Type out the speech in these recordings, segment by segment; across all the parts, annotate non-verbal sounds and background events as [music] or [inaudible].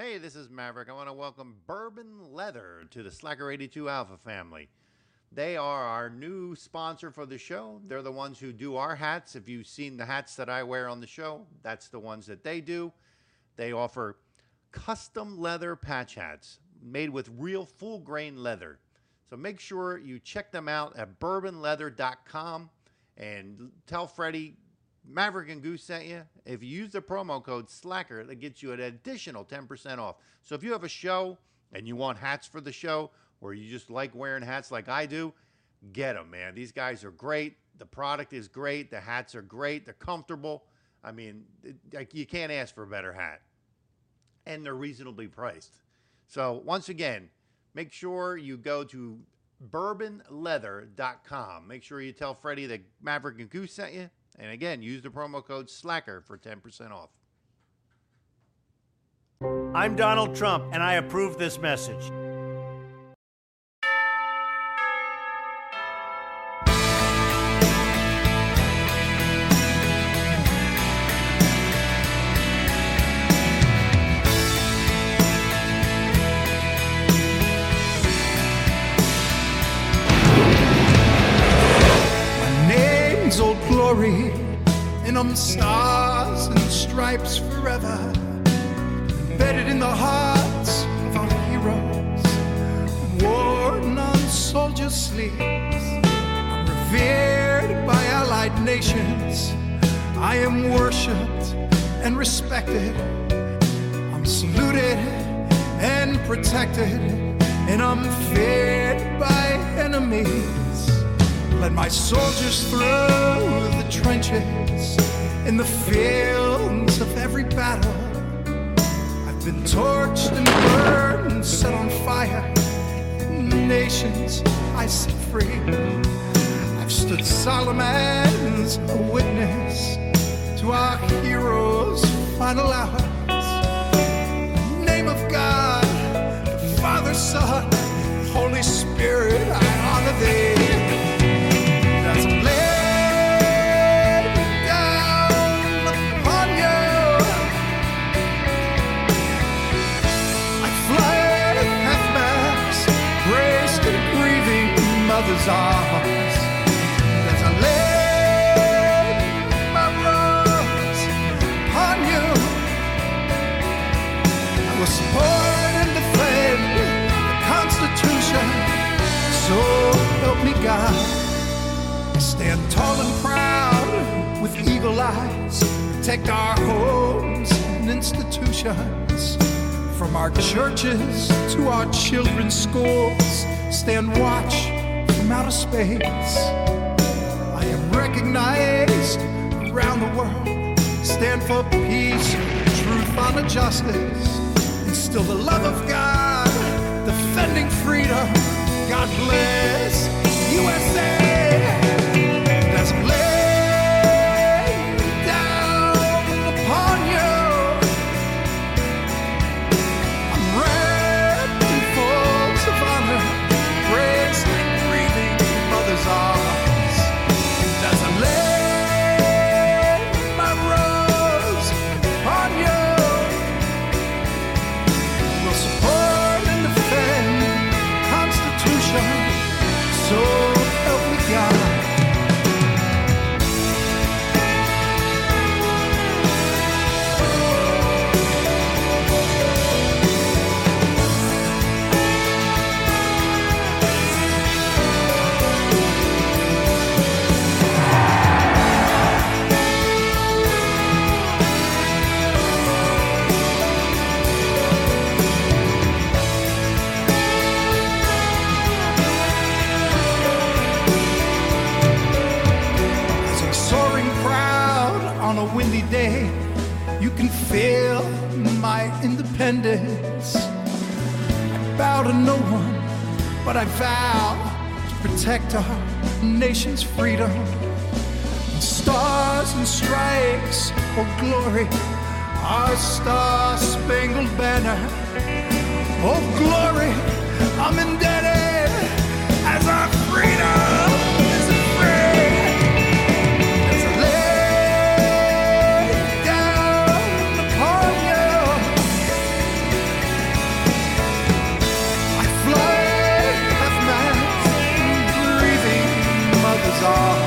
Hey, this is Maverick. I want to welcome Bourbon Leather to the Slacker 82 Alpha family. They are our new sponsor for the show. They're the ones who do our hats. If you've seen the hats that I wear on the show, that's the ones that they do. They offer custom leather patch hats made with real full grain leather. So make sure you check them out at bourbonleather.com and tell Freddie Maverick and Goose sent you. If you use the promo code SLACKER, that gets you an additional 10% off. So if you have a show and you want hats for the show, or you just like wearing hats like I do, get them, man. These guys are great. The product is great. The hats are great. They're comfortable. I mean, like you can't ask for a better hat. And they're reasonably priced. So once again, make sure you go to bourbonleather.com. Make sure you tell Freddie that Maverick and Goose sent you. And again, use the promo code SLACKER for 10% off. I'm Donald Trump, and I approve this message. Stars and stripes forever. Embedded in the hearts of our heroes, worn on soldier sleeves. Revered by allied nations. I am worshipped and respected. I'm saluted and protected, and I'm feared by enemies. Let my soldiers through the trenches in the fields of every battle. I've been torched and burned and set on fire. Nations I set free. I've stood solemn as a witness to our heroes' final hours. Name of God, the Father, Son, Holy Spirit, I honor thee. Mother's arms. As I lay my rose upon you, I will support and defend the Constitution. So help me God. I stand tall and proud with eagle eyes, protect our homes and institutions. From our churches to our children's schools, stand watch from outer space. I am recognized around the world, stand for peace, truth, honor, justice, instill the love of God, defending freedom. God bless USA. Can feel my independence. I bow to no one, but I vow to protect our nation's freedom. Stars and stripes, oh glory, our star-spangled banner. Oh glory, I'm indebted saw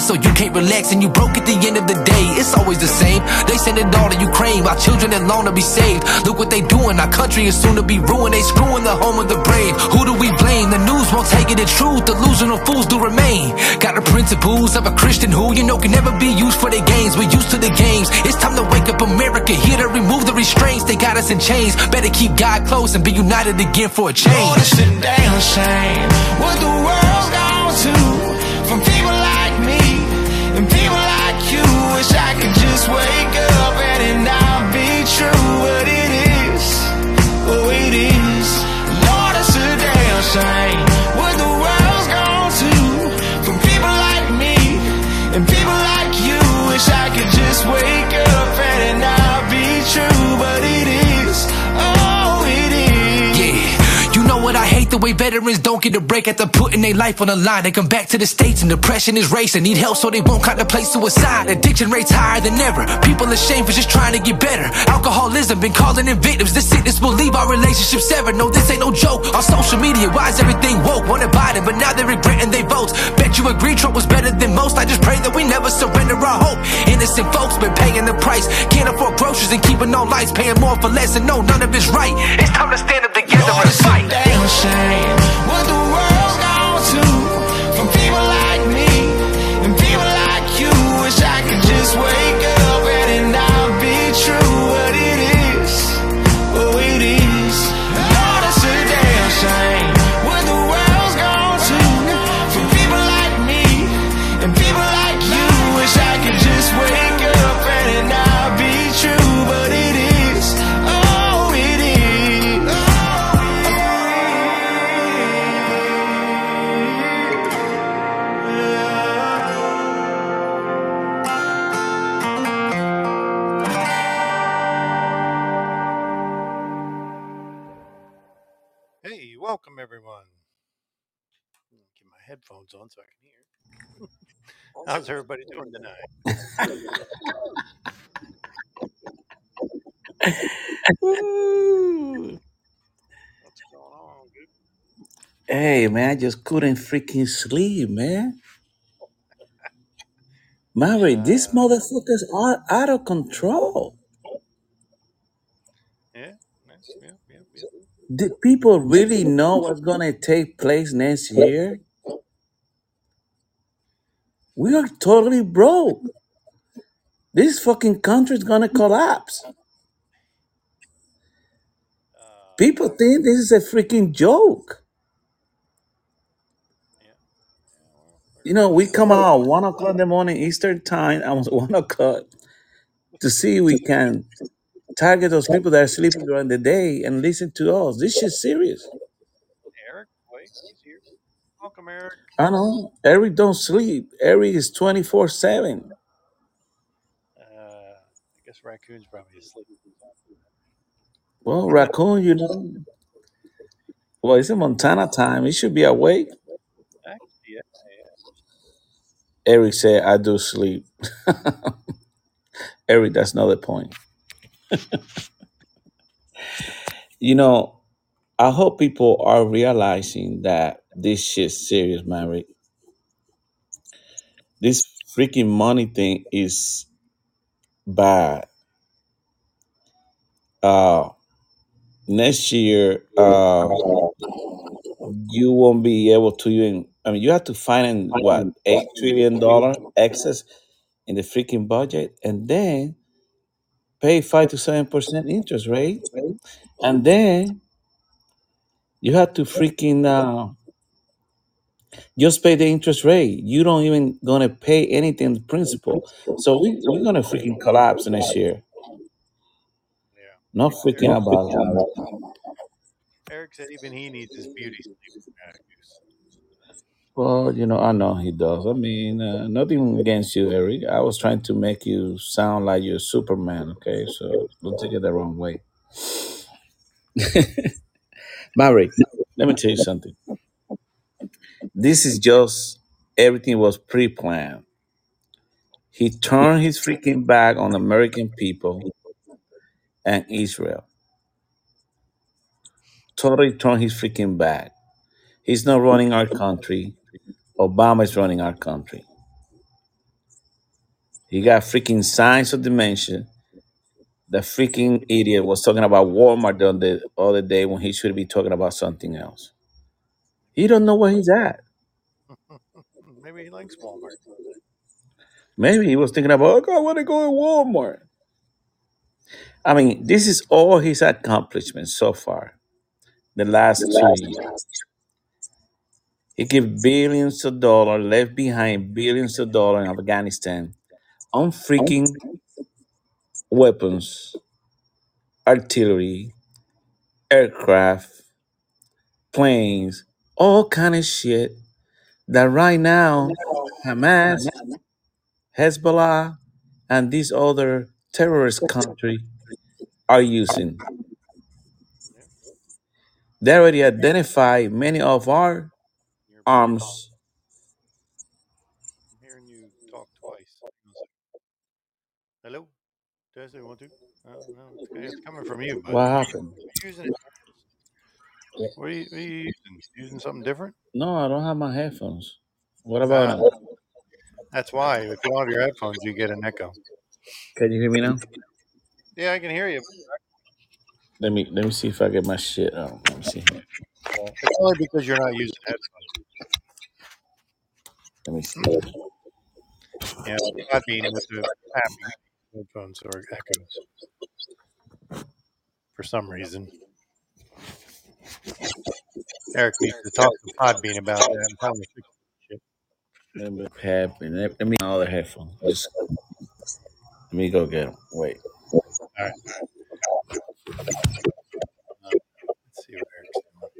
so you can't relax. And you broke at the end of the day. It's always the same. They send it all to Ukraine while children in long to be saved. Look what they doing. Our country is soon to be ruined. They screwing the home of the brave. Who do we blame? The news won't take it the truth. Delusional fools do remain. Got the principles of a Christian who you know can never be used for their games. We're used to the games. It's time to wake up America. Here to remove the restraints. They got us in chains. Better keep God close and be united again for a change. It's a damn shame what the world's gone to Wish I could just wake up and it not be true, but it is. Oh, it is. Way veterans don't get a break after putting their life on the line. They come back to the states and depression is racing. Need help so they won't contemplate suicide. Addiction rates higher than ever. People ashamed for just trying to get better. Alcoholism been calling in victims. This sickness will leave our relationships severed. No, this ain't no joke. On social media, why is everything woke? Wanted Biden, but now they're regretting their votes. Bet you agree Trump was better than most. I just pray that we never surrender our hope. Innocent folks been paying the price. Can't afford groceries and keeping on lights. Paying more for less and no, none of it's right. It's time to stand up together Lord, and fight. Shame. What everyone. Get my headphones on so I can hear. [laughs] How's everybody doing tonight? [laughs] What's going on? Good. Hey man, I just couldn't freaking sleep, man. [laughs] Mary, these Uh, motherfuckers are out of control. yeah, yeah, yeah, yeah, Do people really know what's gonna take place next year? We are totally broke. This fucking country is gonna collapse. Uh, People think this is a freaking joke. You know, we come out one o'clock in the morning Eastern time, almost [laughs] one o'clock, to see we can target those people that are sleeping during the day and listen to us. This shit's serious. Eric, wait, he's here. Welcome, Eric. I know. Eric don't sleep. Eric is 24 7. Uh, I guess raccoon's probably asleep. Well, raccoon, you know. Well, it's a Montana time. He should be awake. Actually, yeah, yeah. Eric said, I do sleep. [laughs] Eric, that's not another point. You know, I hope people are realizing that this shit's serious, man. This freaking money thing is bad. Uh next year, uh you won't be able to even I mean you have to find what eight trillion dollar excess in the freaking budget and then pay five to seven percent interest rate. And then you have to freaking uh just pay the interest rate. You don't even gonna pay anything the principal. So we we're gonna freaking collapse next year. Yeah. Not Eric, freaking about that. Eric said even he needs his beauty sleep. Goose. Well, you know, I know he does. I mean, uh, nothing against you, Eric. I was trying to make you sound like you're Superman, okay? So don't take it the wrong way. [laughs] Maverick, let me tell you something. This is just everything was pre-planned. He turned his freaking back on American people and Israel. Totally turned his freaking back. He's not running our country. Obama is running our country. He got freaking signs of dementia. The freaking idiot was talking about Walmart the other- other day when he should be talking about something else. He don't know where he's at. [laughs] Maybe he likes Walmart. Maybe he was thinking about, oh, I want to go to Walmart. I mean, this is all his accomplishments so far, the last two years. He gave billions of dollars, left behind billions of dollars in Afghanistan on freaking weapons, artillery, aircraft, planes, all kind of shit that right now Hamas, Hezbollah, and these other terrorist country are using. They already identify many of our arms. I'm hearing you talk twice. Hello? Testing one, two. Oh, no, it's, it's coming from you, but What happened? using it. What are you, what are you using? Using something different? No, I don't have my headphones. What about now? that's why. If you don't have your headphones, you get an echo. Can you hear me now? Yeah, I can hear you. Let me let me see if I get my shit out. Let me see. Here. Well, It's only because you're not using headphones. Let me see. Yeah, not being with the headphones or echoes for some reason. Eric needs to talk to Podbean about that and tell him to fix shit. Let me have let, let me all the headphones. Just let me go get them. Wait. All right. Uh, let's see what Eric's doing.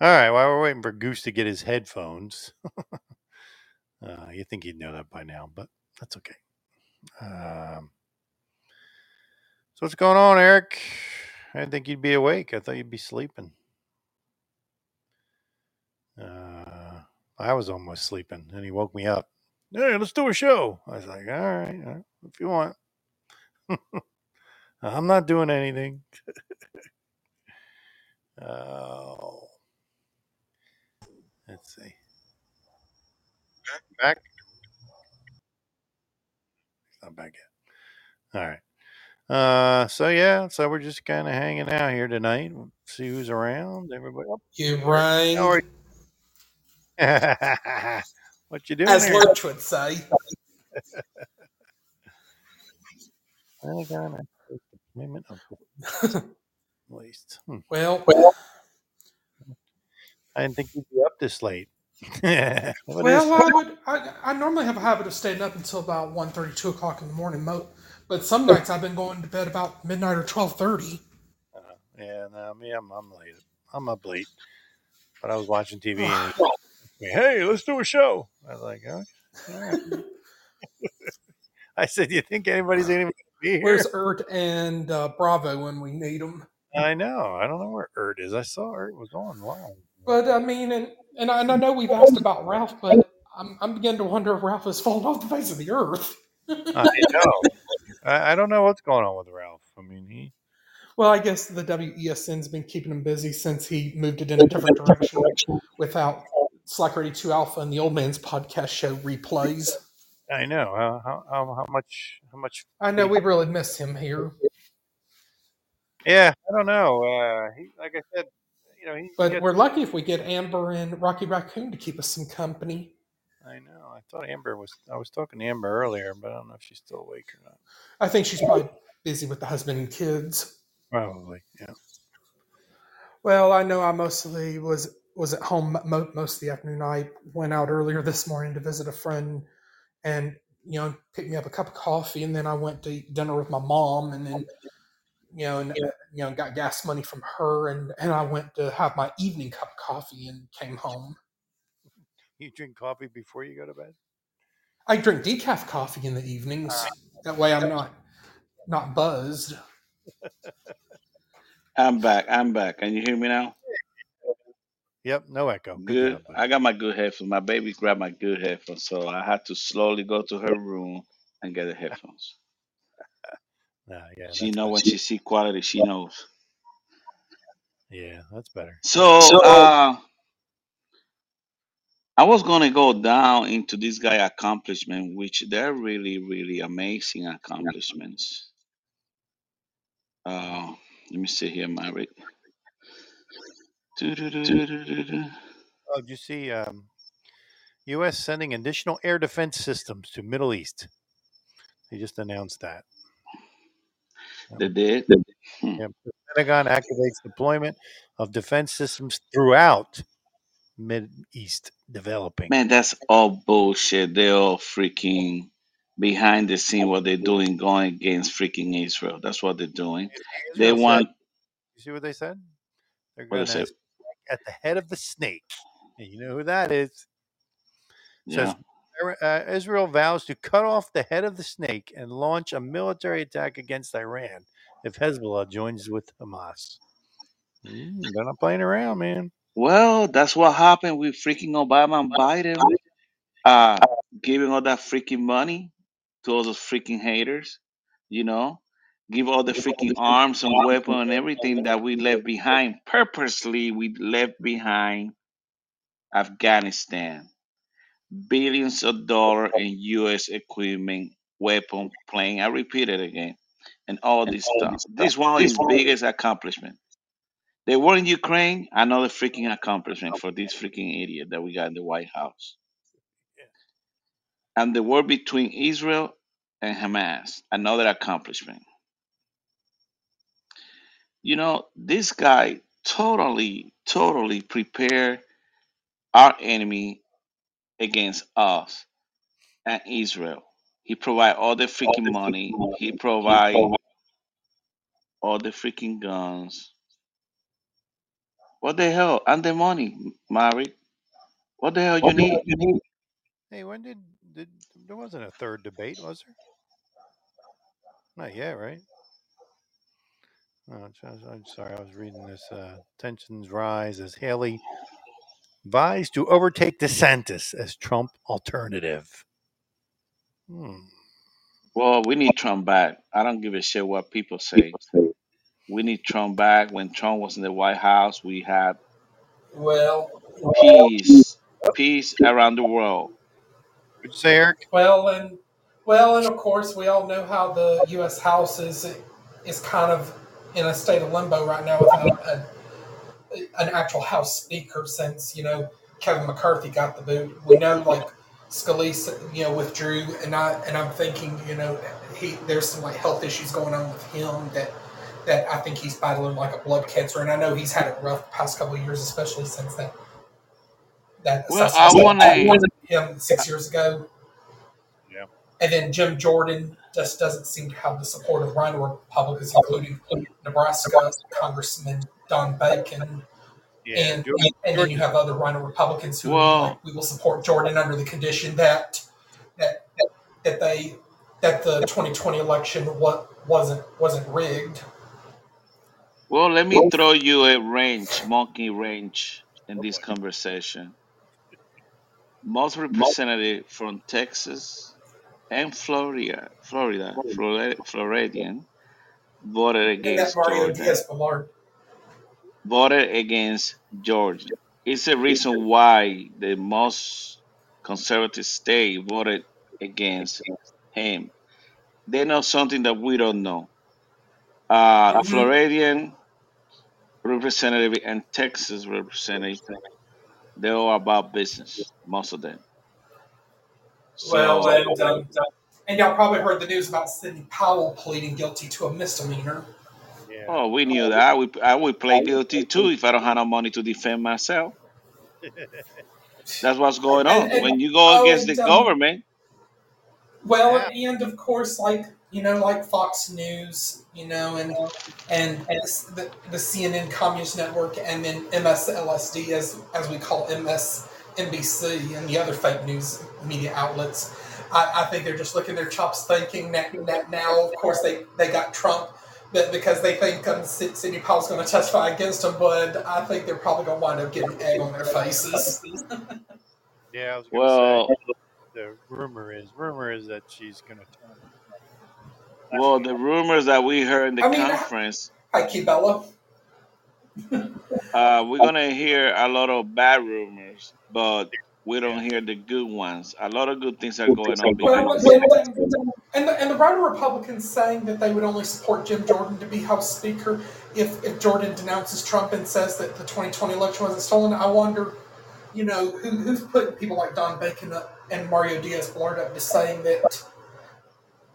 All right. While we're waiting for Goose to get his headphones, [laughs] uh, you think he'd know that by now, but that's okay. Um, so what's going on, Eric? I didn't think you'd be awake. I thought you'd be sleeping. Uh, I was almost sleeping, and he woke me up. Hey, let's do a show. I was like, all right, all right, if you want. [laughs] I'm not doing anything. [laughs] Oh, let's see. Back? It's not back yet. All right. Uh, so yeah, so we're just kind of hanging out here tonight. We'll see who's around. Everybody. Oh, You how are you? [laughs] what you doing as there? Lurch would say. I got a commitment [laughs] at least. Hmm. Well, I didn't think you'd be up this late. [laughs] well, I would. I, I normally have a habit of staying up until about 1.30, 2 o'clock in the morning. Mo- but some nights I've been going to bed about midnight or twelve thirty. Uh, yeah, no, me, I'm, I'm late. I'm up late. But I was watching TV and [sighs] hey, let's do a show. I was like, oh, right. [laughs] I said, you think anybody's even going to be here? [laughs] Where's Ert and uh, Bravo when we need them? I know. I don't know where Ert is. I saw Ert was on live. But I mean, and and I, and I know we've asked about Ralph, but I'm I'm beginning to wonder if Ralph has fallen off the face of the earth. I know. I, I don't know what's going on with Ralph. I mean, he. Well, I guess the WESN's been keeping him busy since he moved it in a different direction without Slack 82 Alpha and the Old Man's podcast show replays. I know. How, how, how, how much? How much? I know we really miss him here, Yeah, I don't know. Uh, he, like I said, you know, he. he but had- we're lucky if we get Amber and Rocky Raccoon to keep us some company. I know. I thought Amber was. I was talking to Amber earlier, but I don't know if she's still awake or not. I think she's probably busy with the husband and kids. Probably. Yeah. Well, I know I mostly was was at home mo- most of the afternoon. I went out earlier this morning to visit a friend, and you know, picked me up a cup of coffee, and then I went to eat dinner with my mom, and then you know, and uh, you know, got gas money from her, and and I went to have my evening cup of coffee and came home. You drink coffee before you go to bed? I drink decaf coffee in the evenings. That way, I'm not not buzzed. I'm back. I'm back. Can you hear me now? Yep, no echo. Good, Good. I got my good headphones. My baby grabbed my good headphones, so I had to slowly go to her room and get the headphones. Nah, yeah, She that's know better. when she see quality, she knows. Yeah, that's better. So, uh, I was gonna go down into this guy accomplishment, which they're really, really amazing accomplishments. Uh, let me see here, Maverick. Oh, did you see um, U.S. sending additional air defense systems to Middle East? They just announced that. They did. Hmm. Yeah, the Pentagon activates deployment of defense systems throughout Mid East developing. Man, that's all bullshit. They're all freaking behind the scene. What they're doing, going against freaking Israel. That's what they're doing. They Israel said- want. you see what they said? They're going they to at the head of the snake. And you know who that is? Yeah. Says uh, Israel vows to cut off the head of the snake and launch a military attack against Iran if Hezbollah joins with Hamas. Mm, they're not playing around, man. Well, that's what happened with freaking Obama and Biden. Uh, giving all that freaking money to all those freaking haters. You know, give all the freaking arms and weapons and everything that we left behind. Purposely, we left behind Afghanistan. Billions of dollars in U.S. equipment, weapon, plane. I repeat it again, and all this stuff. This one is biggest accomplishment. They were in Ukraine. Another freaking accomplishment for this freaking idiot that we got in the White House. And the war between Israel and Hamas. Another accomplishment. You know, this guy totally, totally prepared our enemy against us and Israel. He provide all the freaking money. He provide all the freaking guns. What the hell? And the money, Mary. What the hell you need? Hey, when did, did there wasn't a third debate, was there? Not yet, right? Oh, I'm sorry, I was reading this. Uh, tensions rise as Haley vies to overtake DeSantis as Trump alternative. Hmm. Well, we need Trump back. I don't give a shit what people say. We need Trump back. When Trump was in the White House, we had Well, peace, peace around the world. What'd you say, Eric? well, and well, and of course, we all know how the U.S. House is is kind of in a state of limbo right now without a, an actual House Speaker since you know Kevin McCarthy got the boot. We know like Scalise, you know, withdrew, and I and I'm thinking, you know, he there's some like health issues going on with him that that I think he's battling like a blood cancer, and I know he's had it rough the past couple of years, especially since that that Well, I assassination wanna- him six years ago. Yeah. And then Jim Jordan just doesn't seem to have the support of RINO Republicans, including Nebraska Congressman Don Bacon. and, Jordan- and then you have other RINO Republicans who Well- are like, we will support Jordan under the condition that that that, that they that the 2020 election what wasn't wasn't rigged. Well, let me throw you a range, monkey range, in this conversation. Most representative from Texas and Florida, Florida, Flor- Floridian, voted And that against Mario Jordan. Voted against Georgia. It's a reason why the most conservative state voted against him. They know something that we don't know. Uh, Mhm. Floridian representative and Texas representative, they're all about business, most of them. So, Well, and, um, and y'all probably heard the news about Sidney Powell pleading guilty to a misdemeanor. Yeah. oh, we knew that. I would, I would play guilty too if I don't have no money to defend myself. [laughs] That's what's going on. And- and- when you go oh, against and, the um, government, Well, and of course, like you know, like Fox News, you know, and and, and the, the CNN Communist Network, and then MSLSD, as as we call MSNBC, and the other fake news media outlets. I, I think they're just licking their chops, thinking that, that now, of course, they they got Trump that because they think um, Sid- Sidney Powell's going to testify against them, but I think they're probably going to wind up getting egg on their faces. [laughs] Yeah, I was gonna Well, say the rumor is rumor is that she's gonna turn. well, the rumors that we heard in the I mean, conference, Hi, Kibella. uh, we're gonna hear a lot of bad rumors, but we don't hear the good ones. A lot of good things are going on behind Well, the and, and, the, and the writer Republicans saying that they would only support Jim Jordan to be House Speaker if, if Jordan denounces Trump and says that the 2020 election wasn't stolen. I wonder, you know, who, who's putting people like Don Bacon up and Mario Diaz Balart up to saying that,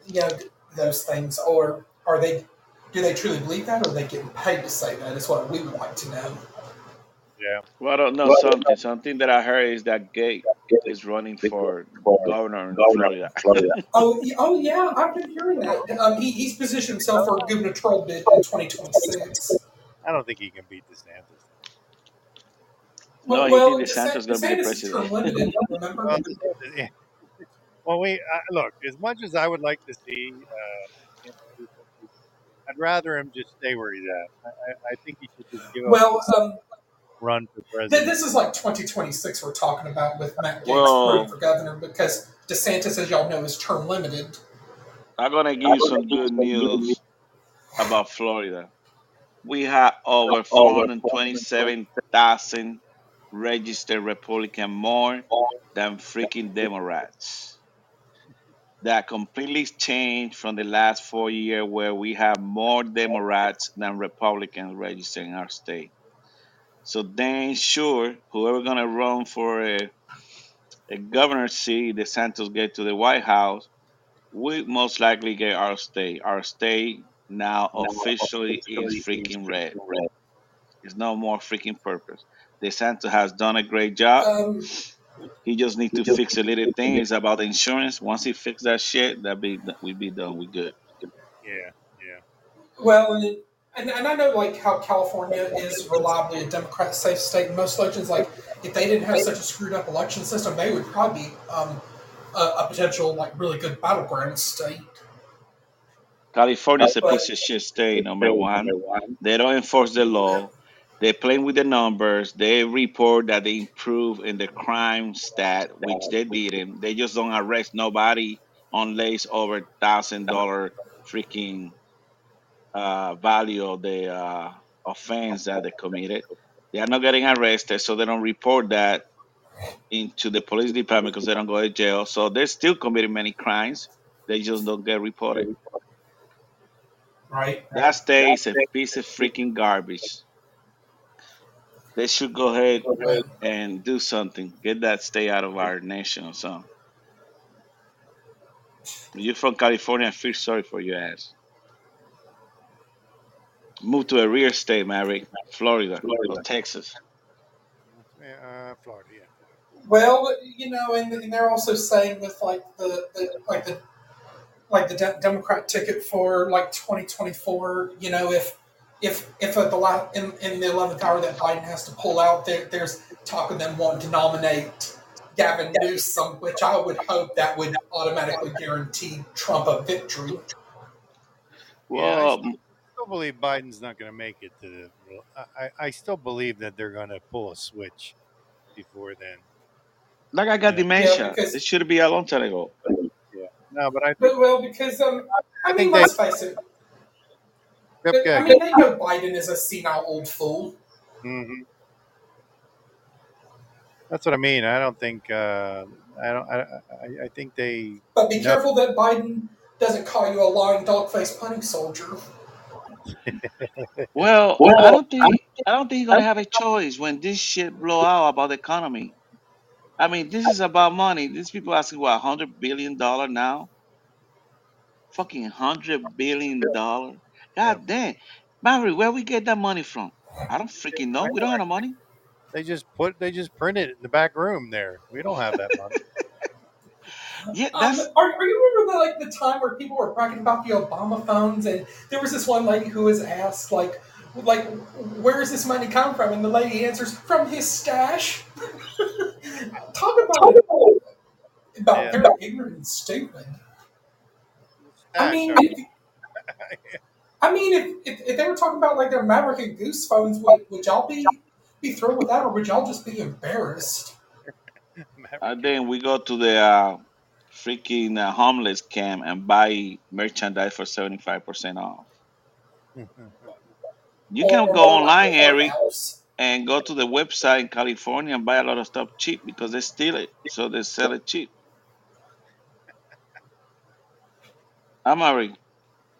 you know, those things, or are they? Do they truly believe that, or are they getting paid to say that? Is what we would like to know. Yeah, Well, I don't know something. Something that I heard is that Gaetz is running for governor in Florida. [laughs] Oh, y- oh yeah, I've been hearing that. Um, he, he's positioned himself for a gubernatorial bid in 2026. I don't think he can beat DeSantis. No, Well, you think well, DeSantis gonna be the DeSantis is term president? limited, remember? Well, [laughs] yeah. well, we uh, look as much as I would like to see. Uh, him do something, I'd rather him just stay where he's at. I, I, I think he should just give up Well, this um, run for th- president. this is like 2026 we're talking about with Matt Gaetz Well- running for governor because DeSantis, as y'all know, is term limited. I'm gonna give you some good news about Florida. We have over 427,000 registered Republican more than freaking Democrats. That completely changed from the last four years where we have more Democrats than Republicans registered in our state. So then sure, whoever gonna run for a, a governor seat, DeSantis get to the White House, we most likely get our state. Our state now officially is freaking red. It's no more freaking purpose. DeSantis has done a great job. Um, He just need to fix a little thing. It's about the insurance. Once he fix that shit, that be we be done. We good. Yeah, yeah. well, and, and, and I know like how California is reliably a Democrat safe state. Most elections, like if they didn't have such a screwed up election system, they would probably be um, a, a potential like really good battleground state. California is a piece of shit state. Number one, they don't enforce the law. They playing with the numbers. They report that they improve in the crime stat, which they didn't. They just don't arrest nobody unless over thousand dollar freaking uh, value of the uh, offense that they committed. They are not getting arrested, so they don't report that into the police department because they don't go to jail. So they're still committing many crimes. They just don't get reported. Right. That state is a piece of freaking garbage. They should go ahead and do something. Get that state out of our nation or something. You're from California, I feel sorry for your ass. Move to a real state, Maverick. Florida, or Texas. Uh, Florida, yeah. Well, you know, and, and they're also saying with like the, the like the like the de- Democrat ticket for like 2024. You know, if if if at the la- in, in the 11th hour that Biden has to pull out, there, there's talk of them wanting to nominate Gavin Newsom, which I would hope that would automatically guarantee Trump a victory. Well, I still believe Biden's not going to make it to the. I, I, I still believe that they're going to pull a switch before then. like I got Yeah. dementia. Yeah, because- It should be a long time ago. Yeah. No, but I think But, well, because um, I, I mean, think let's face it. Yep, I mean, they know Biden is a senile old fool. hmm That's what I mean. I don't think. Uh, I don't. I, I, I think they. But be No. careful that Biden doesn't call you a lying dog-faced punning soldier. [laughs] Well, I don't think I don't think he's gonna have a choice when this shit blow out about the economy. I mean, this is about money. These people asking what hundred billion dollar now. Fucking hundred billion dollar. God damn, Mary, where we get that money from? I don't freaking know. We don't have no money. They just put. They just printed it in the back room there. We don't have that money. Yeah, Um, are, are you remember the, like the time where people were bragging about the Obama phones, and there was this one lady who was asked like, like, where is this money come from? And the lady answers, from his stash. [laughs] Talk about about Yeah. very ignorant and stupid. I mean, huh? I mean, if, if, if they were talking about like their Maverick and Goose phones, would, would y'all be be thrilled with that, or would y'all just be embarrassed? I think we go to the uh, freaking uh, homeless camp and buy merchandise for seventy five percent off. You can go online, Eric, and go to the website in California and buy a lot of stuff cheap because they steal it, so they sell it cheap. Amari,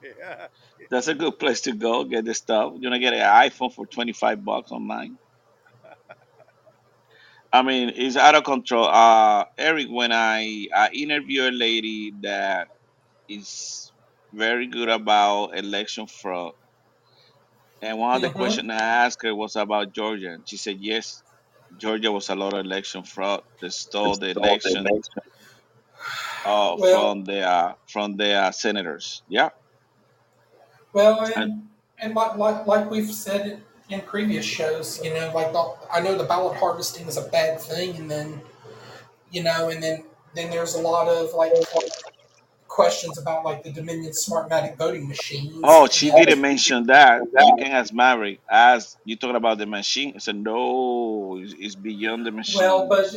yeah. that's a good place to go get the stuff. You're gonna get an iPhone for twenty five bucks online. I mean, it's out of control. Uh, Eric, when I I interview a lady that is very good about election fraud, and one of the Mm-hmm. questions I asked her was about Georgia, and she said yes, Georgia was a lot of election fraud. They stole the election uh, Well, from the uh, from the uh, senators. Yeah, well, and and and like like, like we've said in previous shows, you know, like the, I know the ballot harvesting is a bad thing, and then you know, and then then there's a lot of like questions about like the Dominion Smartmatic voting machines, oh, she didn't mention that. You can ask Maverick. Ask you talking about the machine? I said no, it's, beyond the machine. well, but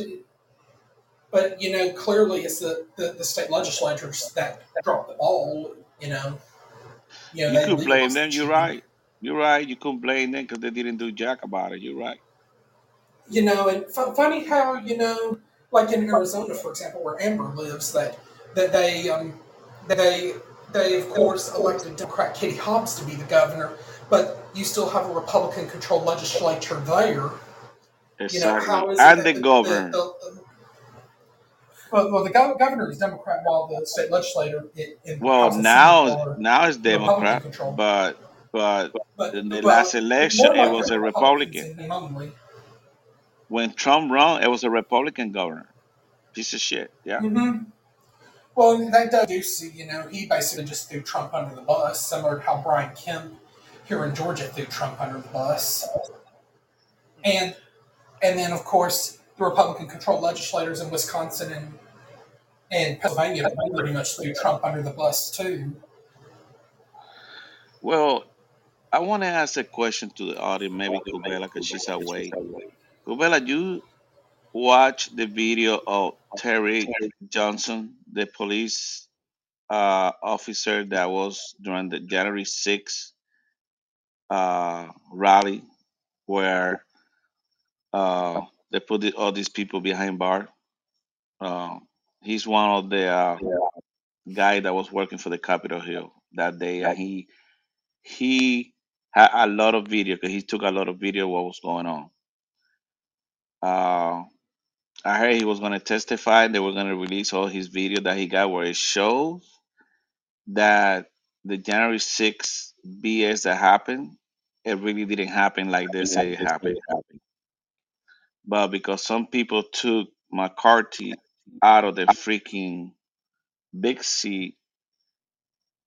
but you know, clearly it's the, the, the state legislatures that dropped the ball. You know, you know You could blame the them. You're right. You're right. You couldn't blame them because they didn't do jack about it. You're right. You know, and fu- funny how you know, like in Arizona, for example, where Amber lives, that that they um they they of course elected Democrat Katie Hobbs to be the governor, but you still have a Republican-controlled legislature there. You know, Exactly. how is And the the, the, governor. the well, well, the gov- governor is Democrat, while the state legislature in, in Well, now now it's Democrat, but but But in the well, last election it was a Republican. When Trump ran, it was a Republican governor. Piece of shit. Yeah. hmm Well, that does do see, you know, he basically just threw Trump under the bus, similar to how Brian Kemp here in Georgia threw Trump under the bus. And and then of course the Republican controlled legislators in Wisconsin and and Pennsylvania pretty much threw Trump under the bus too. Well, I want to ask a question to the audience, maybe Kubela, because she's away. Kubela, you watch the video of Tarik Johnson, the police uh, officer that was during the January 6th uh, rally where uh, they put the, all these people behind bar. Uh, he's one of the uh, guy that was working for the Capitol Hill that day, and he he had a lot of video because he took a lot of video of what was going on. Uh, I heard he was going to testify. They were going to release all his video that he got where it shows that the January 6th BS that happened, it really didn't happen like they say it happened. But because some people took McCarthy out of the freaking big seat,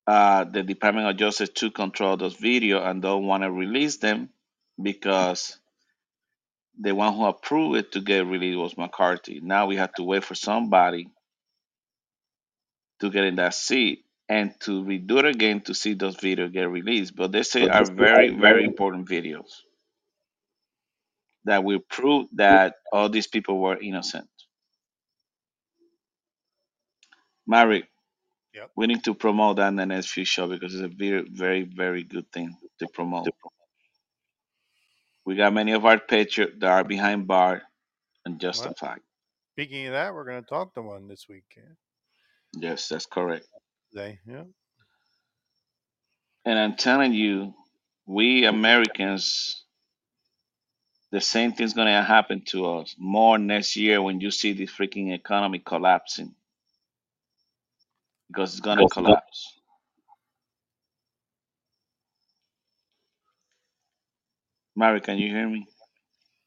uh, the Department of Justice took control of those videos and don't want to release them because the one who approved it to get released was McCarthy. Now we have to wait for somebody to get in that seat and to redo it again to see those videos get released. But they say are very, very important videos that will prove that all these people were innocent. Mary, Yep. we need to promote that in the next few show because it's a very, very, very good thing to promote. We got many of our patriots that are behind bar and Well, speaking of that, we're going to talk to one this week. Yes, that's correct. Today, yeah. And I'm telling you, we Americans, the same thing's gonna happen to us more next year when you see the freaking economy collapsing because it's gonna collapse. Mary, can you hear me?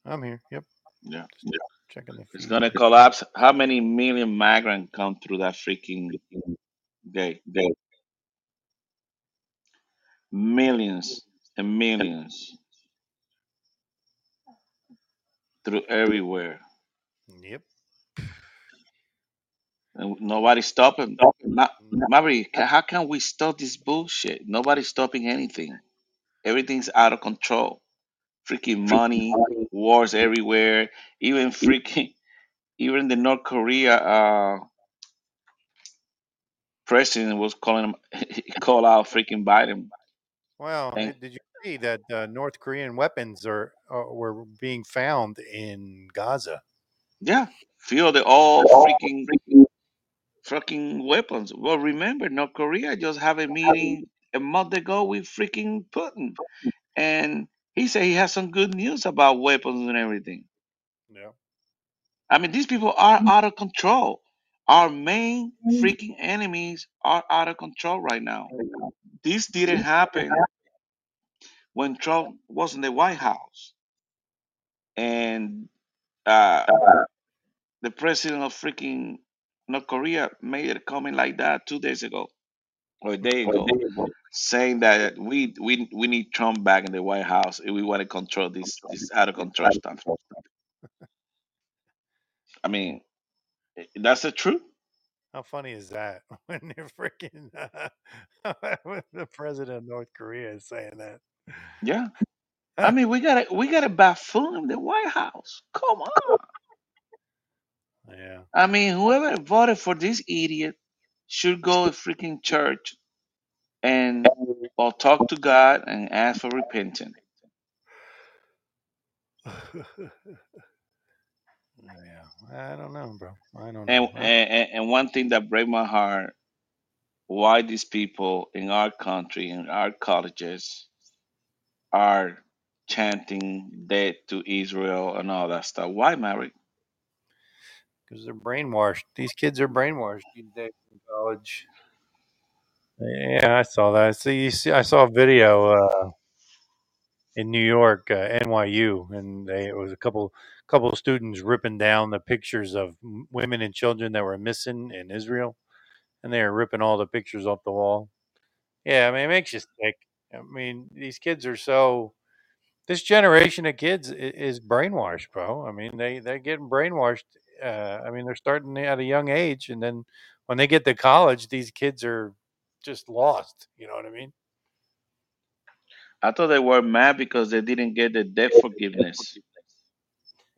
I'm here. Yep. Yeah. Just checking the It's feed. gonna collapse. How many million migrants come through that freaking day? Day. Millions and millions through everywhere. Yep. And nobody's stopping. Ma- Mary, ca- how can we stop this bullshit? Nobody's stopping anything. Everything's out of control. Freaking money, wars everywhere. Even freaking, even the North Korea uh, president was calling him, [laughs] call out freaking Biden. Well, And did, did you see that uh, North Korean weapons are, are were being found in Gaza? yeah, feel the all freaking freaking weapons. Well, remember, North Korea just have a meeting a month ago with freaking Putin, and he said he has some good news about weapons and everything. Yeah. I mean, these people are out of control. Our main freaking enemies are out of control right now. This didn't happen when Trump was in the White House, and uh, the president of freaking North Korea made a comment like that two days ago or a day ago, saying that we we we need Trump back in the White House if we want to control this this out of control stuff. I mean, that's the truth. How funny is that [laughs] when you're freaking uh, [laughs] when the president of North Korea is saying that? Yeah. [laughs] I mean, we got to we got to buffoon in the White House. Come on. Yeah. I mean, whoever voted for this idiot should go to freaking church and or talk to God and ask for repentance. yeah. I don't know, bro. I don't And know. And, and one thing that breaks my heart, why these people in our country, in our colleges, are chanting death to Israel and all that stuff. Why, Mary? Because they're brainwashed. These kids are brainwashed these days in college. Yeah, I saw that. See, you see, I saw a video uh, in New York, uh, NYU, and they, it was a couple couple of students ripping down the pictures of women and children that were missing in Israel, and they were ripping all the pictures off the wall. Yeah, I mean, it makes you sick. I mean, these kids are so. This generation of kids i- is brainwashed, bro. I mean, they they're getting brainwashed. Uh, I mean, they're starting at a young age, and then when they get to college, these kids are just lost. You know what I mean? I thought they were mad because they didn't get the debt forgiveness. [laughs]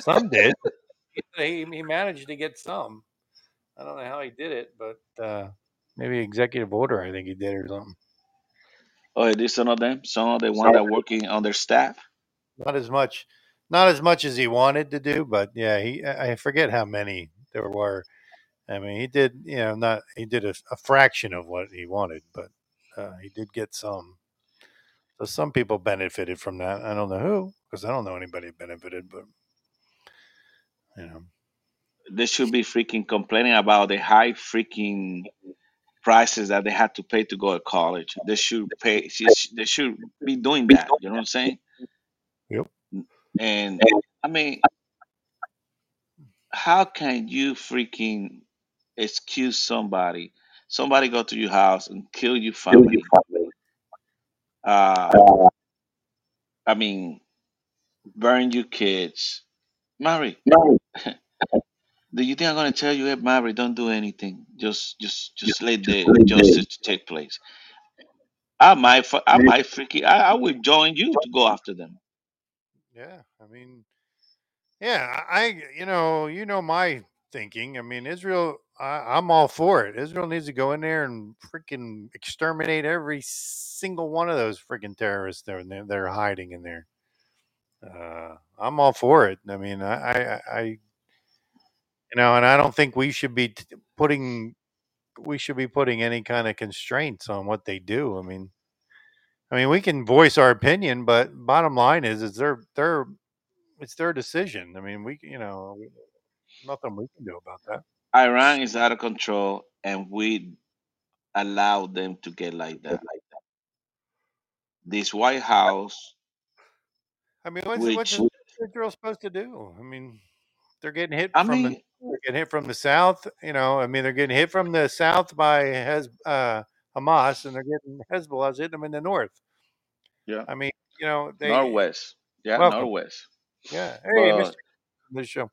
Some did. He, he managed to get some. I don't know how he did it, but uh, maybe executive order. I think he did or something. Oh, it is some of them, some of the ones that working on their staff. Not as much, not as much as he wanted to do, but yeah, he. I forget how many there were. I mean, he did. You know, not he did a, a fraction of what he wanted, but uh, he did get some. So some people benefited from that. I don't know who, because I don't know anybody benefited, but you know. They should be freaking complaining about the high freaking prices that they had to pay to go to college. They should pay. They should be doing that. You know what I'm saying? Yep. And I mean, how can you freaking excuse somebody? Somebody go to your house and kill your family. Uh, I mean, burn your kids. Mary, Mary, [laughs] do you think I'm gonna tell you, hey, Mary, don't do anything. Just, just, just let the justice take place. I might, fu- I might freaking, I, I would join you to go after them. Yeah, I mean, yeah, I, you know, you know my thinking. I mean, Israel, I, I'm all for it. Israel needs to go in there and freaking exterminate every single one of those freaking terrorists there they're, they're hiding in there. Uh, I'm all for it. I mean, I, I, I, you know, and I don't think we should be t- putting, we should be putting any kind of constraints on what they do. I mean, I mean, we can voice our opinion, but bottom line is, is they're they're it's their decision. I mean, we you know nothing we can do about that. Iran is out of control, and we allow them to get like that. Like that. This White House, I mean, what's what's which Israel supposed to do? I mean, they're getting hit I from the they're getting hit from the south. You know, I mean, they're getting hit from the south by Hez, uh, Hamas, and they're getting Hezbollah's hitting them in the north. yeah, I mean, you know, they Northwest, yeah, welcome. Northwest. Yeah, hey, Mr. But The show.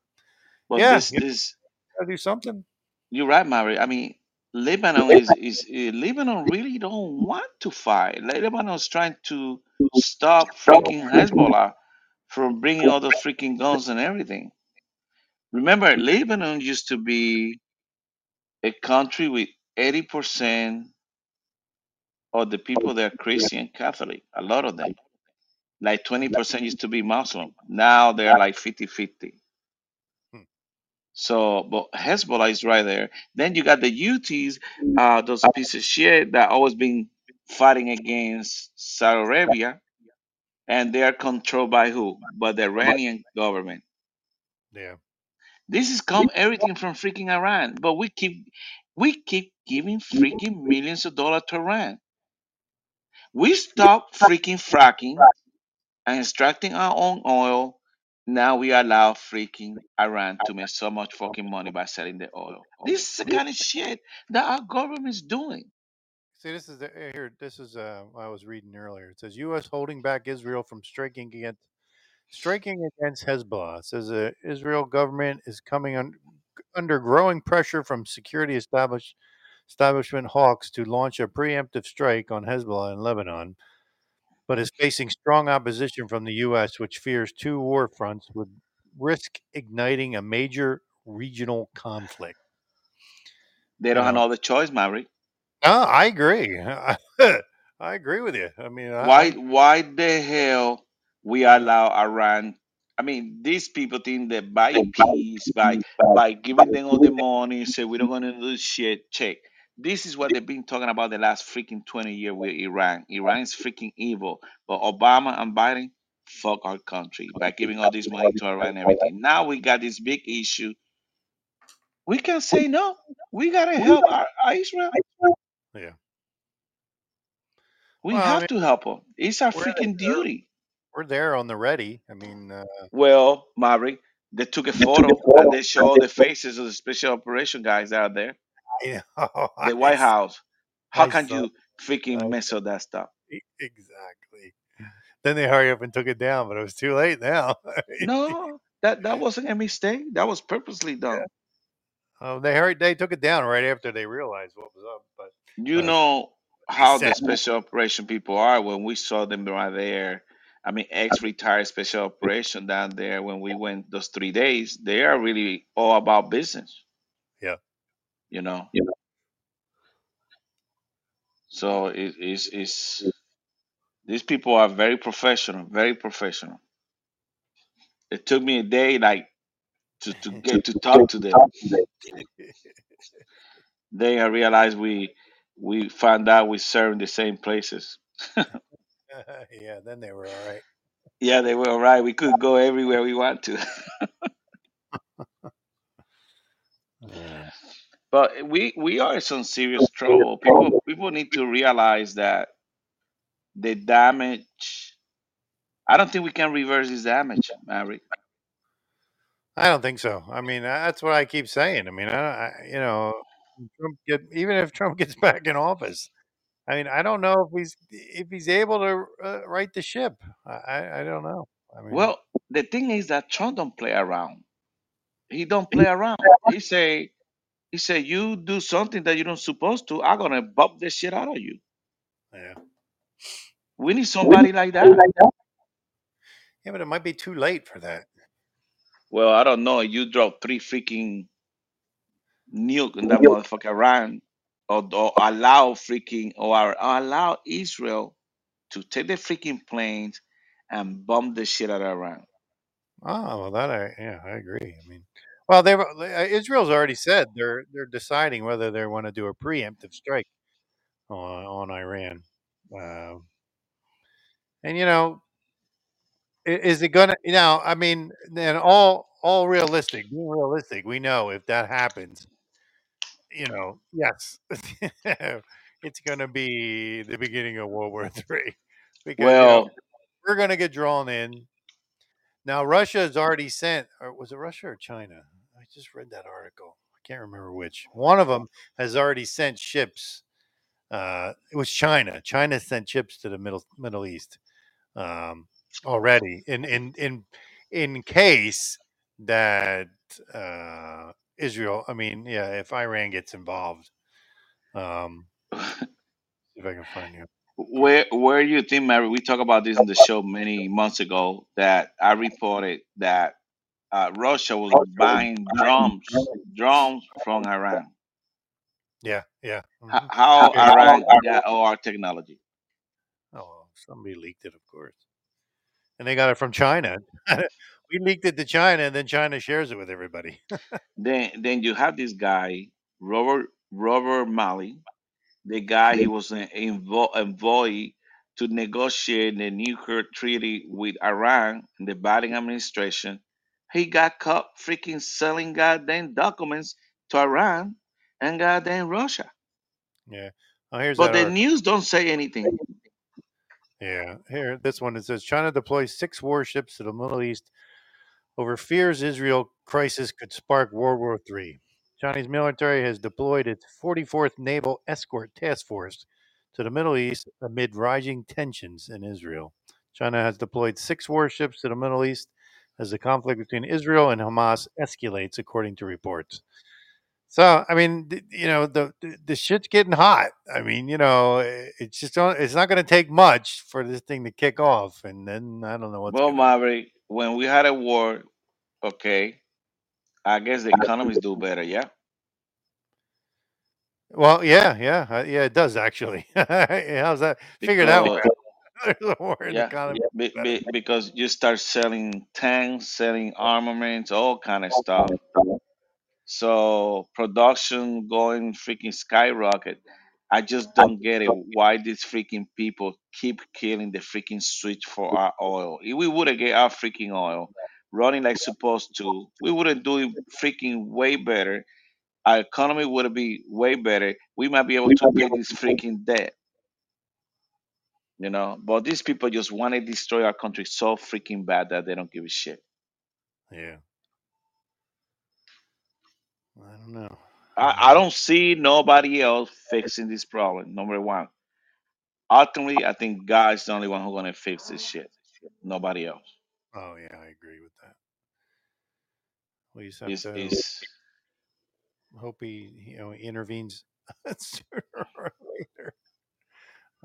But Yeah, this this gotta do something. you're right, Mary. I mean, Lebanon is is uh, Lebanon really don't want to fight. Like, Lebanon is trying to stop freaking Hezbollah from bringing all the freaking guns and everything. Remember, Lebanon used to be a country with 80% of the people that are Christian Catholic, a lot of them. Like 20% used to be Muslim. Now they're like 50 50. Hmm. So, but Hezbollah is right there. Then you got the Houthis, uh, those pieces of shit that always been fighting against Saudi Arabia, and they are controlled by who? By the Iranian government. Yeah. This is come everything from freaking Iran, but we keep we keep giving freaking millions of dollars to Iran. We stop freaking fracking and extracting our own oil. Now we allow freaking Iran to make so much fucking money by selling the oil. This is the kind of shit that our government is doing. See, this is the, eh, here. This is uh, I was reading earlier. It says U.S. holding back Israel from striking against striking against Hezbollah. It says the Israel government is coming un, under growing pressure from security establish, establishment hawks to launch a preemptive strike on Hezbollah in Lebanon, but is facing strong opposition from the U.S., which fears two war fronts would risk igniting a major regional conflict. They don't have know, no choice, Maverick. no, I agree. [laughs] I agree with you. I mean, I, Why why the hell we allow Iran? I mean, these people think that by peace, by by giving them all the money, say we're not gonna do shit. Check. This is what they've been talking about the last freaking 20 years with Iran. Iran is freaking evil. But Obama and Biden, fuck our country by giving all this money to Iran and everything. Now we got this big issue. We can say no. We gotta help our, our Israel. yeah. We Well, I have mean, to help them. It's our we're freaking duty. we're there on the ready. I mean, uh, Well, Maverick, they took a photo and they show the faces of the special operation guys out there. Know, [laughs] The White House. How I can you freaking I mess up that stuff? exactly. Then they hurry up and took it down, but it was too late now. No, that that wasn't a mistake. That was purposely [laughs] done. oh, they hurried. They took it down right after they realized what was up. But You uh, know [laughs] how the special operation people are when we saw them right there. I mean, ex-retired special operation down there when we went those three days. They are really all about business, yeah, you know. So it is is these people are very professional, very professional. It took me a day like to, to [laughs] get to talk to them. [laughs] Then I realized we we found out we serve in the same places. [laughs] yeah. Then they were all right. Yeah, they were all right. We could go everywhere we want to. Uh, but we we are in some serious trouble. People people need to realize that the damage I don't think we can reverse this damage, Maverick. I don't think so. I mean, that's what I keep saying. I mean, I, I you know, Trump get even if Trump [laughs] gets back in office, I mean, I don't know if he's if he's able to uh, right the ship. I I I don't know. I mean, Well, the thing is that Trump don't play around. He don't play around. He say he said, you do something that you don't supposed to, I'm gonna bump the shit out of you. yeah, We need somebody like that. yeah, but it might be too late for that. Well, I don't know. You drop three freaking nuke in that motherfucker Iran, or, or allow freaking or allow Israel to take the freaking planes and bomb the shit out of Iran. Oh well, that I yeah, I agree. I mean, well, they uh, Israel's already said they're they're deciding whether they want to do a preemptive strike on on Iran. Uh, and you know, is it gonna? You know, I mean, then all all realistic, being realistic, we know if that happens, you know, yes, [laughs] it's gonna be the beginning of World War Three because you know Well, we're gonna get drawn in. Now, Russia has already sent, or was it Russia or China? Just read that article. I can't remember which. One of them has already sent ships. Uh, it was China. China sent ships to the Middle Middle East um, already, in in in in case that uh, Israel. I mean, yeah, if Iran gets involved, um, if I can find you. Where where you think, Mary? We talked about this on the show many months ago. That I reported that uh, Russia was buying drums drums from Iran. Yeah, yeah. H- mhm. how Yeah. Iran got our technology? Oh, somebody leaked it, of course, and they got it from China. [laughs] we leaked it to China, and then China shares it with everybody. [laughs] Then then you have this guy Robert Robert Malley, the guy he was an envo- envoy to negotiate the nuclear treaty with Iran in the Biden administration. He got caught freaking selling goddamn documents to Iran and goddamn Russia. yeah. Oh, here's But the article. news don't say anything. Yeah, here, this one it says China deploys six warships to the Middle East over fears Israel crisis could spark World War III. Chinese military has deployed its 44th Naval Escort Task Force to the Middle East amid rising tensions in Israel. China has deployed six warships to the Middle East as the conflict between Israel and Hamas escalates, according to reports. So, I mean, you know, the the, shit's getting hot. I mean, you know, i- it's just don't- it's not going to take much for this thing to kick off, and then I don't know what. Well. Maverick, when we had a war, okay, I guess the economies do better, yeah? Well, yeah, yeah, uh, yeah, it does actually. [laughs] How's that? Figure that one out. [laughs] There's a war in the yeah, economy. be, be, [laughs] because you start selling tanks, selling armaments, all kind of stuff. So production going freaking skyrocket. I just don't get it. Why these freaking people keep killing the freaking switch for our oil? If we would have get our freaking oil running like supposed to, we would have doing freaking way better. Our economy would be way better. We might be able to pay this freaking debt, you know. But these people just want to destroy our country so freaking bad that they don't give a shit. Yeah, I don't know. I, I don't see nobody else fixing this problem. Number one. Ultimately, I think God's the only one who's gonna fix this shit. Nobody else. Oh yeah, I agree with that. We just have Is to is hope he, you know, intervenes [laughs] sooner or later.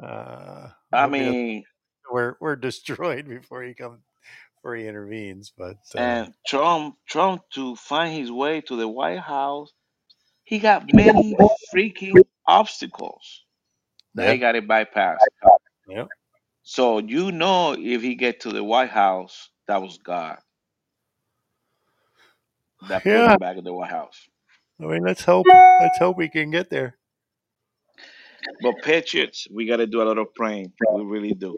Uh, I hope he doesn't- mean, [laughs] we're we're destroyed before he comes before he intervenes. But uh, and Trump Trump to find his way to the White House, he got many freaking obstacles yeah, he got to bypass. yeah, So you know, if he get to the White House, that was God that put yeah. him back in the White House. I mean, let's hope let's hope we can get there. But Patriots, we got to do a lot of praying. We really do.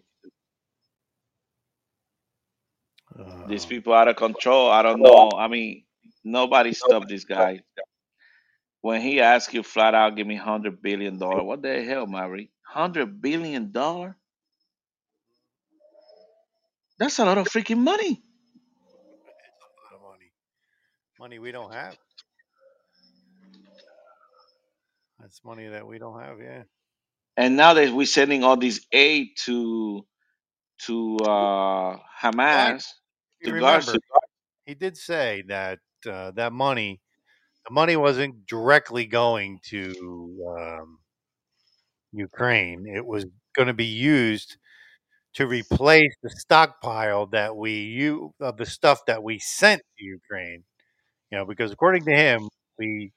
These Um, people out of control. I don't know. I mean, nobody stopped this guy. When he asked you flat out, give me hundred billion dollar, what the hell, Mary? Hundred billion dollar? That's a lot of freaking money. a lot of money, money we don't have. That's money that we don't have. Yeah. And now that we're sending all this aid to to uh, Hamas, to remember, Gaza, he did say that uh, that money, the money wasn't directly going to um, Ukraine. It was going to be used to replace the stockpile that we you of the stuff that we sent to Ukraine. You know, because according to him, we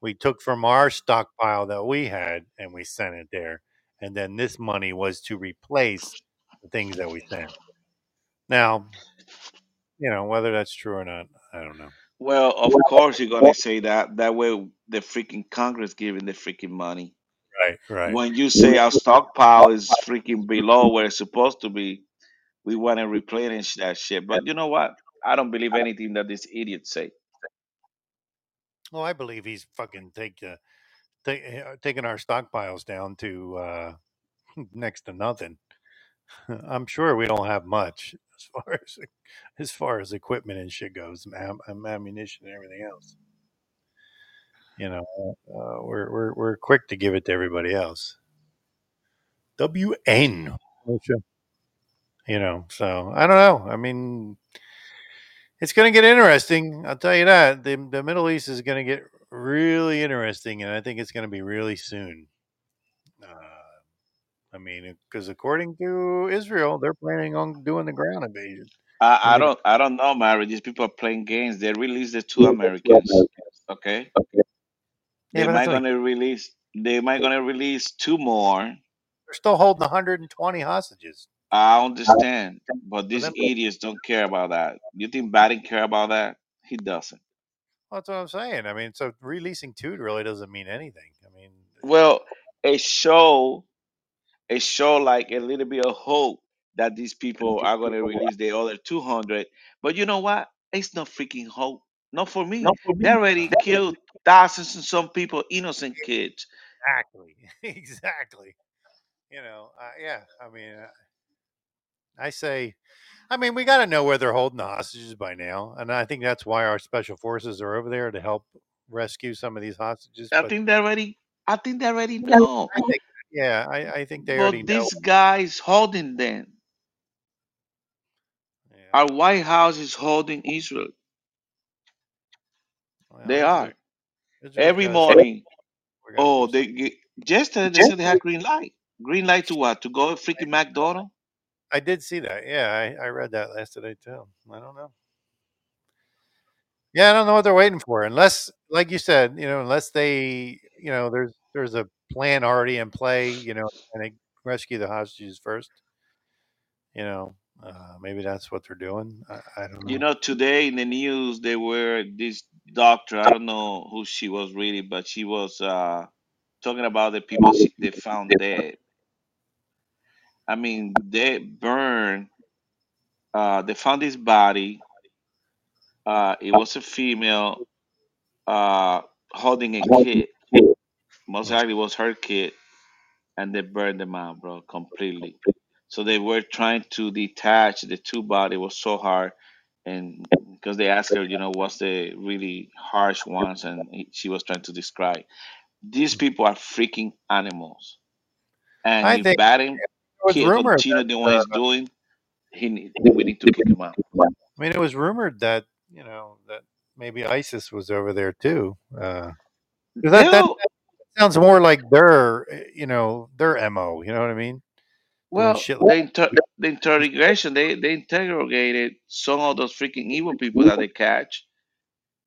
we took from our stockpile that we had and we sent it there, and then this money was to replace the things that we sent. Now, you know whether that's true or not, I don't know. well, of course you're gonna say that. That way, the freaking Congress giving the freaking money. Right, right. When you say our stockpile is freaking below where it's supposed to be, we want to replenish that shit. But you know what? I don't believe anything that these idiots say. Well, I believe he's fucking take uh, take, taking our stockpiles down to uh, [laughs] next to nothing. [laughs] I'm sure we don't have much [laughs] as far as as far as equipment and shit goes, am- ammunition and everything else. You know, uh, we're we're we're quick to give it to everybody else. WN. You know, so I don't know. I mean, It's going to get interesting. I'll tell you that. The, the Middle East is going to get really interesting, and I think it's going to be really soon. Uh, I mean, because according to Israel, they're planning on doing the ground invasion. I, don't I don't know, Mary. These people are playing games. They released the two Americans. Okay. yeah, They might like gonna release they might gonna release two more. they're still holding 120 hostages. I understand. But these idiots don't care about that. You think Biden care about that? He doesn't. that's what I'm saying. I mean, so releasing two really doesn't mean anything. I mean, Well, a show a show like a little bit of hope that these people are gonna release the other two hundred. But you know what? It's not freaking hope. Not for me. Not for me. They already killed thousands and some people, innocent kids. exactly, [laughs] exactly. You know, uh, yeah. I mean, uh, I say, I mean, we got to know where they're holding the hostages by now, and I think that's why our special forces are over there to help rescue some of these hostages. I But think they already I think they already know. I think, yeah, I, I think they already But know. this guy's holding them. Yeah, Our White House is holding Israel. well, They are. Every morning. Oh, they ge- yesterday they said they had green light. Green light to what? To go to freaking McDonald's? I did see that. Yeah, I, I read that yesterday too. I don't know. Yeah, I don't know what they're waiting for, unless, like you said, you know, unless they, you know, there's there's a plan already in play, you know, and they rescue the hostages first. You know, uh, maybe that's what they're doing. I, I don't know. You know. today in the news they were this doctor, I don't know who she was really, but she was uh talking about the people they found dead. I mean, they burned uh they found his body. Uh it was a female uh holding a kid. Most likely was her kid and they burned them out, bro, completely. So they were trying to detach the two body. It was so hard, and because they asked her, you know, what's the really harsh ones, and he, she was trying to describe. These people are freaking animals, and I if think Biden it was can rumored continue that. doing what Uh, he's doing, he need, we need to kick him out. I mean, it was rumored that you know that maybe ISIS was over there too. Uh, 'cause that that They'll sounds more like their, eh, you know, their mo. You know what I mean? Well, shit the like inter- the interrogation they they interrogated some of those freaking evil people that they catch,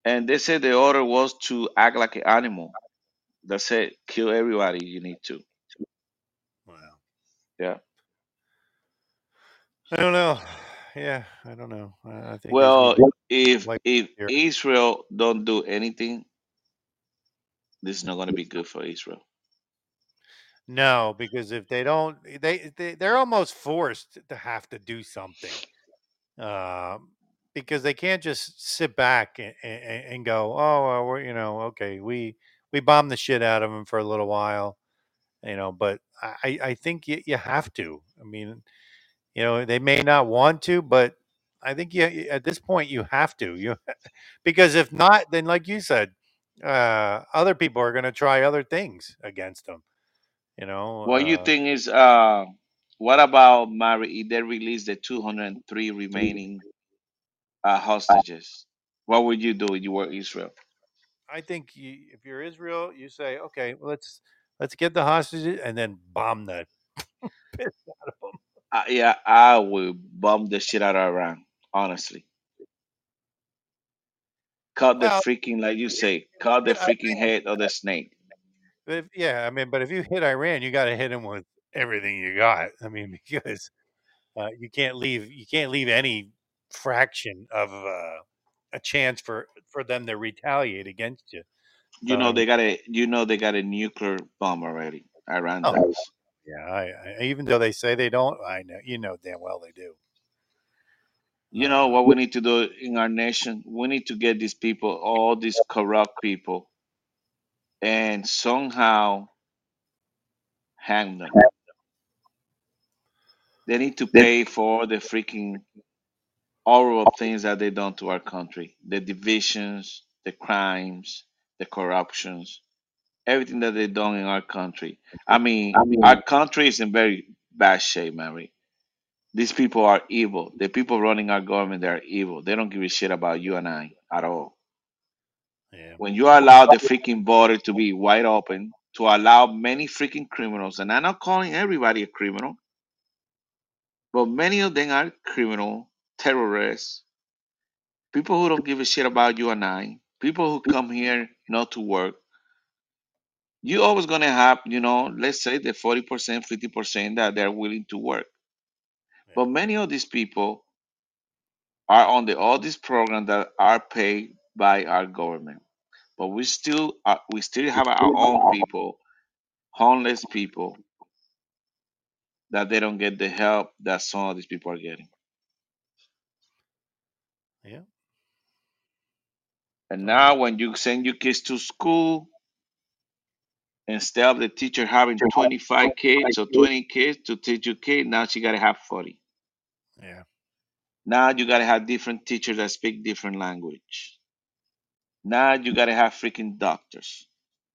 and they said the order was to act like an animal. That's it. Kill everybody you need to. Yeah. I don't know. Yeah, I don't know. I, I think Well, if like if here. Israel don't do anything, this is not going to be good for Israel. No, because if they don't, they, they they're almost forced to have to do something. Um, because they can't just sit back and, and, and go, oh, well, we're you know, okay, we we bombed the shit out of them for a little while, you know. But I I think you, you have to. I mean, you know, they may not want to, but I think you at this point you have to. You [laughs] because if not, then like you said, uh, other people are going to try other things against them. You know, What you uh, think is uh, what about Mary? If they release the 203 remaining uh, hostages, what would you do if you were Israel? I think you, if you're Israel, you say, okay, well, let's let's get the hostages and then bomb the [laughs] piss out of them. Uh, yeah, I will bomb the shit out of Iran. Honestly, cut the Well, freaking like you say, cut the freaking head of the snake. but if, yeah, I mean, but if you hit Iran, you got to hit them with everything you got. I mean, [laughs] because uh, you can't leave you can't leave any fraction of uh, a chance for for them to retaliate against you. You So know they got a you know they got a nuclear bomb already. Iran oh does. yeah, I, I, even though they say they don't, I know you know damn well they do. You know what we need to do in our nation? We need to get these people, all these corrupt people, and somehow hang them. They need to pay for the freaking horrible things that they done to our country. The divisions, the crimes, the corruptions, everything that they done in our country. I mean, our country is in very bad shape, Mary. These people are evil. The people running our government, they are evil. They don't give a shit about you and I at all. Yeah. When you allow the freaking border to be wide open, to allow many freaking criminals, and I'm not calling everybody a criminal, but many of them are criminal, terrorists, people who don't give a shit about you and I, people who come here not to work. You always gonna have, you know, let's say the 40%, 50% that they're willing to work. But many of these people are on the all these programs that are paid by our government. But we still uh, we still have our own people, homeless people, that they don't get the help that some of these people are getting. Yeah. And now when you send your kids to school, instead of the teacher having 25 kids or 20 kids to teach your kid, now she gotta have 40. Yeah. Now you gotta have different teachers that speak different language. Now you gotta have freaking doctors.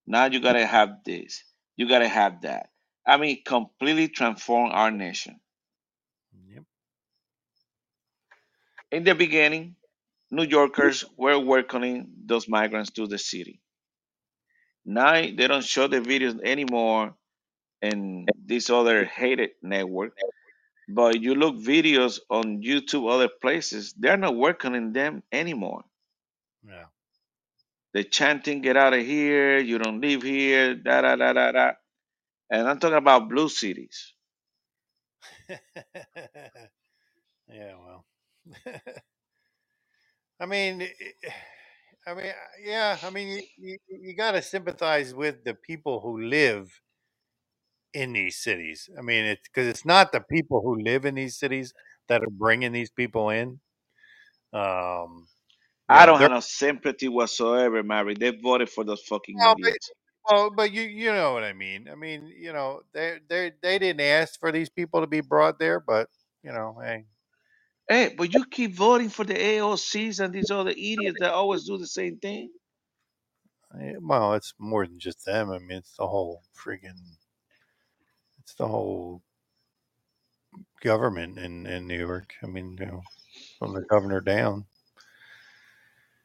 Now you gotta have this. You gotta have that. I mean, completely transform our nation. Yep. In the beginning, New Yorkers were welcoming those migrants to the city. Now they don't show the videos anymore in this other hated network. But you look videos on YouTube, other places, they're not welcoming them anymore. Yeah. They're chanting, get out of here, you don't live here, da da da da da. And I'm talking about blue cities. [laughs] yeah. Well. [laughs] I mean, i- I mean, uh, yeah. I mean, you, you, you got to sympathize with the people who live in these cities. I mean, it's because it's not the people who live in these cities that are bringing these people in. Um, I don't have no sympathy whatsoever, Mary. They voted for those fucking well, but, idiots. well, but you you know what I mean. I mean, you know, they they they didn't ask for these people to be brought there, but you know, hey, Hey, but you keep voting for the AOCs and these other idiots that always do the same thing. eh, well, it's more than just them. I mean, it's the whole freaking, it's the whole government in in New York. I mean, you know, from the governor down.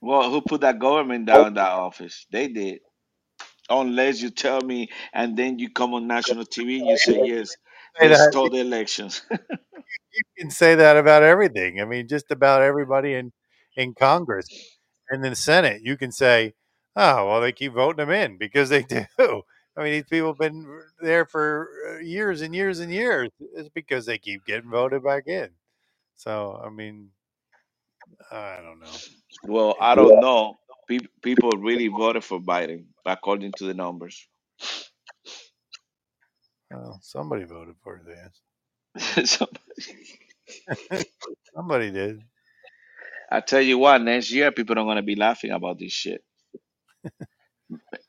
Well, who put that government down in that office? They did. Unless you tell me, and then you come on national TV and you say [laughs] yes, they stole the elections. [laughs] you can say that about everything. I mean, just about everybody in in Congress and in the Senate. You can say, "Oh, well, they keep voting them in because they [laughs] do." I mean, these people have been there for uh, years and years and years. It's because they keep getting voted back in. So, I mean, I don't know. well, I don't know. Pe- people really voted for Biden according to the numbers. Well, somebody voted for his ass. [laughs] somebody [laughs] somebody did. I tell you what, next year people are gonna be laughing about this shit.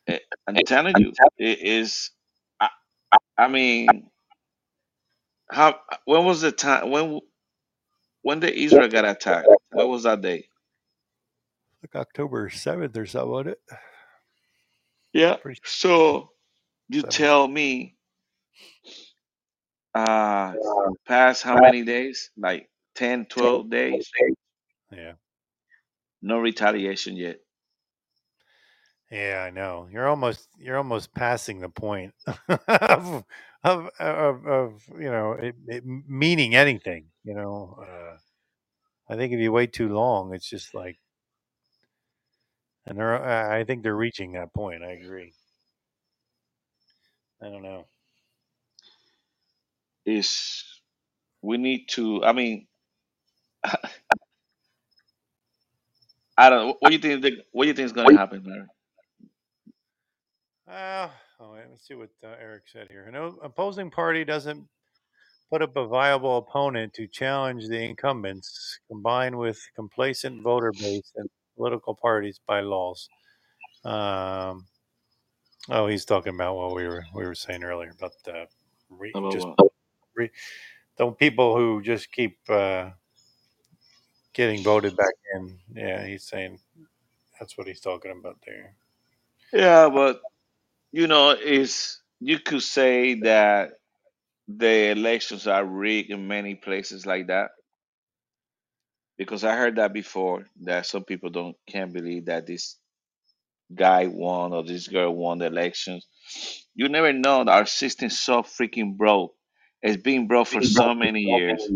Eh, I'm telling you, it is. I, I mean, how? When was the time? When when did Israel got attacked? When was that day? Like October seventh or something, wasn't it? Yeah. Pretty So you seventh. tell me, uh, past how many days? Like 10, 12 days? Yeah. No retaliation yet. Yeah, I know. You're almost you're almost passing the point [laughs] of, of of of you know it, it meaning anything. You know, uh, I think if you wait too long, it's just like, and they're I I think they're reaching that point. I agree. I don't know. Is we need to. I mean, [laughs] I don't. What do you think? the- What do you think is gonna happen, Mary? Uh, oh, wait, let's see what uh, Eric said here. No opposing party doesn't put up a viable opponent to challenge the incumbents, combined with complacent voter base and political parties by laws. Um, oh, he's talking about what we were we were saying earlier about the re, About just what? Re, the people who just keep uh, getting voted back in. Yeah, he's saying that's what he's talking about there. Yeah, but you know, is you could say that the elections are rigged in many places like that? Because I heard that before that some people don't can't believe that this guy won or this girl won the elections. You never know. Our system's so freaking broke. It's been broke for so many years,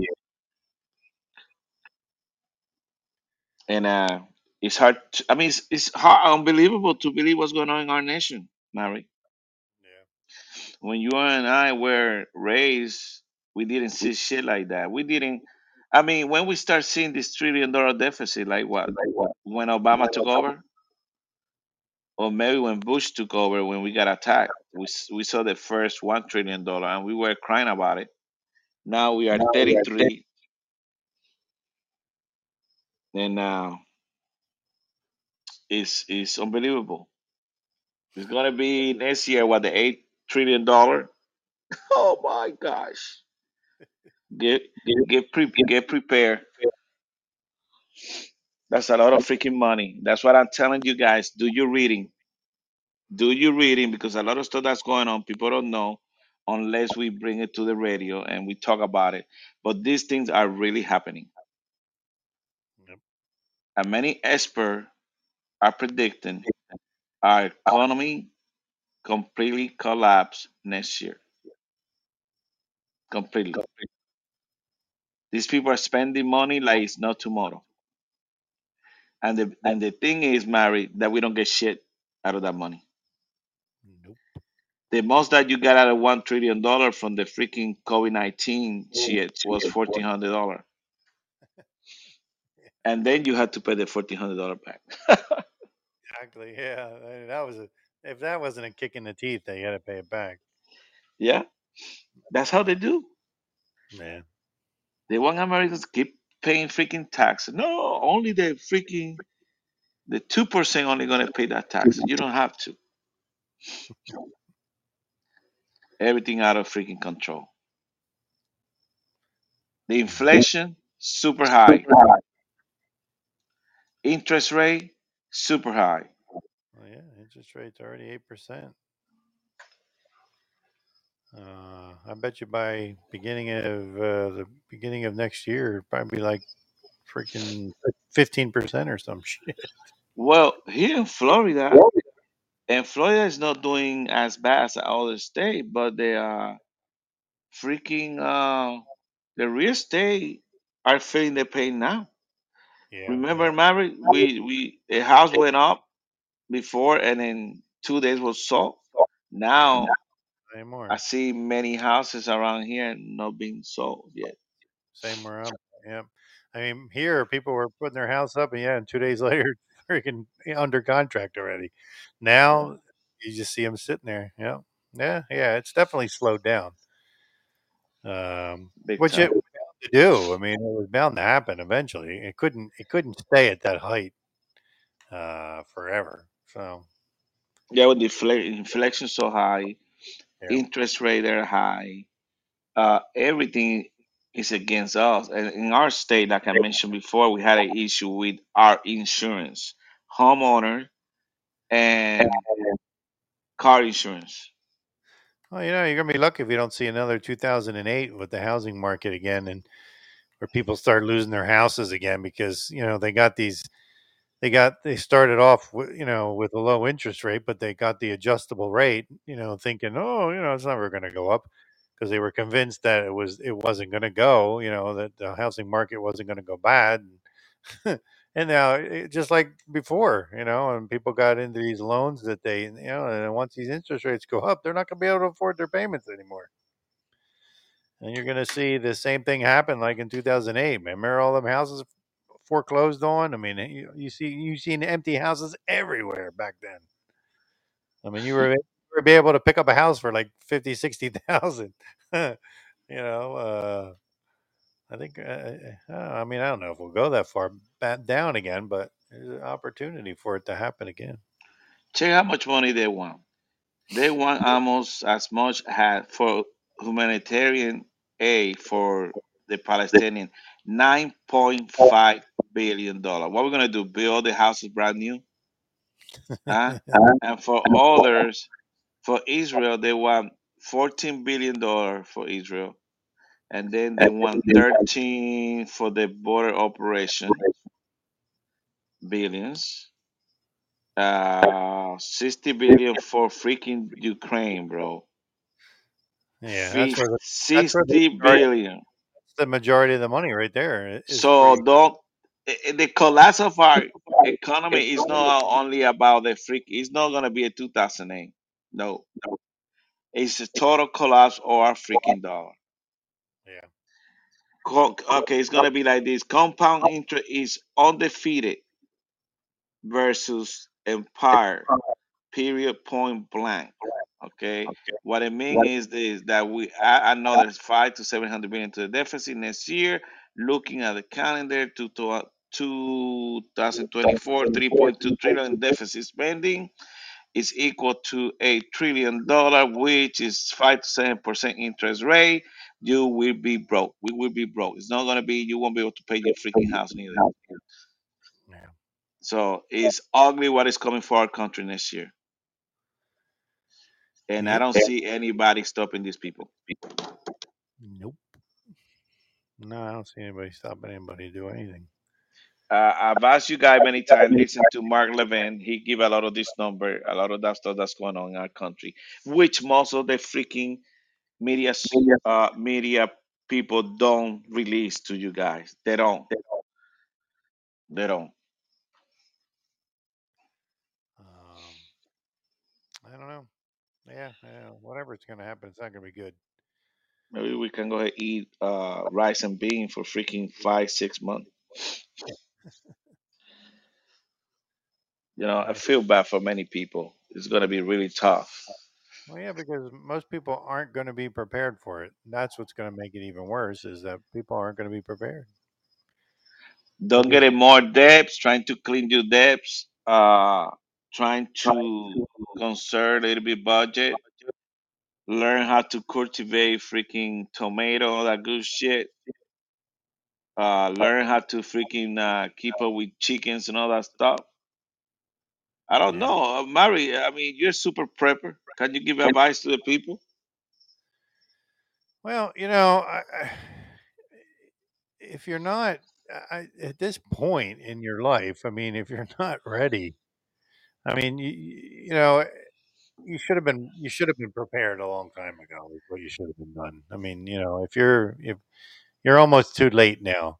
and uh, it's hard. To, I mean, it's, it's hard, unbelievable to believe what's going on in our nation, Mary. Yeah. When you and I were raised, we didn't see shit like that. We didn't. I mean, when we start seeing this trillion dollar deficit, like what? When Obama took over, or maybe when Bush took over, when we got attacked, we we saw the first one trillion dollar, and we were crying about it. Now we are thirty three, and now uh, it's it's unbelievable. It's gonna be next year what the eight trillion dollar. [laughs] Oh my gosh! Get get pre- get prepared. That's a lot of freaking money. That's what I'm telling you guys. Do your reading. Do your reading because a lot of stuff that's going on, people don't know unless we bring it to the radio and we talk about it. But these things are really happening. Yep. And many experts are predicting our economy completely collapse next year. Completely. These people are spending money like it's not tomorrow. And the and the thing is, Mary, that we don't get shit out of that money. Nope. The most that you got out of one trillion dollar from the freaking COVID nineteen oh, shit was fourteen hundred dollar, [laughs] and then you had to pay the fourteen hundred dollar back. [laughs] Exactly. Yeah. That was a. If that wasn't a kick in the teeth, they had to pay it back. yeah, that's how they do. Man. They want Americans to keep paying freaking tax. No, only the freaking the two percent only gonna pay that tax. You don't have to. Everything out of freaking control. The inflation super high. Interest rate super high. Oh yeah, interest rate's already eight percent. Uh, I bet you by beginning of uh, the beginning of next year, it'd probably be like freaking fifteen percent or some [laughs] shit. Well, here in Florida, and Florida is not doing as bad as other state, but they are freaking uh the real estate are feeling the pain now. Yeah. Remember. Mary, we we a house went up before, and in two days was sold. Now. I see many houses around here not being sold yet. Same around. Yeah. I mean, here people were putting their house up, and yeah, and two days [laughs] later, freaking under contract already. Now you just see them sitting there. Yeah, yeah, yeah. It's definitely slowed down. Um, Big which it was bound to do. I mean, it was bound to happen eventually. It couldn't. It couldn't stay at that height uh, forever. So Yeah, with the infl- inflation so high, yeah, interest rate are high, uh, everything is against us. And in our state, like I mentioned before, we had an issue with our insurance, homeowner and car insurance. well, you know, you're gonna be lucky if you don't see another 2008 with the housing market again, and where people start losing their houses again because you know they got these they got they started off with you know with a low interest rate but they got the adjustable rate you know thinking oh you know it's never going to go up because they were convinced that it was it wasn't going to go you know that the housing market wasn't going to go bad [laughs] and now it, just like before you know and people got into these loans that they you know and once these interest rates go up they're not going to be able to afford their payments anymore and you're going to see the same thing happen like in 2008 remember all them houses foreclosed on. I mean, you, you see you seen empty houses everywhere back then. I mean, you were you were able to pick up a house for like 50, 60,000. [laughs] you know, uh, I think uh, uh, I mean, I don't know if we'll go that far back down again, but there's an opportunity for it to happen again. Check how much money they want. They want almost as much as for humanitarian aid for the Palestinian, nine point five billion dollar. What we're gonna do? Build the houses brand new? Huh? [laughs] And for others, for Israel, they want fourteen billion dollar for Israel, and then they want thirteen for the border operation billions. Uh, sixty billion for freaking Ukraine, bro. Yeah, Fif- that's where the that's where the majority, billion. that's the majority of the money right there So free. don't i- i- the collapse of our economy is not only about the freak. It's not gonna be a two thousand eight. No, it's a total collapse of our freaking dollar. Yeah. Co- Okay, it's gonna be like this. Compound interest is undefeated versus empire. Period. Point blank. Okay. What I mean is this: that we add another five to seven hundred billion to the deficit next year. Looking at the calendar, to, uh, to 2024, 3.2 trillion deficit spending is equal to a trillion dollar, which is five to seven percent interest rate. You will be broke. We will be broke. It's not gonna be. You won't be able to pay your freaking house neither. Yeah. So it's ugly what is coming for our country next year, and I don't see anybody stopping these people. Nope. No, I don't see anybody stopping anybody to do anything. Uh, I've asked you guys many times. Listen to Mark Levin. He give a lot of this number, a lot of that stuff that's going on in our country, which most of the freaking media s- uh, media people don't release to you guys. They don't. They don't. Um, I don't know. Yeah, yeah, whatever's going to happen, it's not going to be good. Maybe we can go ahead and eat uh, rice and bean for freaking five, six months. [laughs] You know, I feel bad for many people. It's gonna be really tough. Well, yeah, because most people aren't going to be prepared for it. That's what's going to make it even worse is that people aren't going to be prepared. Don't get in more debts. Trying to clean your debts. Uh, trying to conserve a little bit budget. Learn how to cultivate freaking tomato, all that good shit. Uh, learn how to freaking uh, keep up with chickens and all that stuff. I don't know, uh, Mary. I mean, you're super prepper. Can you give advice to the people? Well, you know, I, I, if you're not I, at this point in your life, I mean, if you're [laughs] not ready, I mean, you, you know, you should have been you should have been prepared a long time ago. Is what you should have been done. I mean, you know, if you're if you're almost too late now.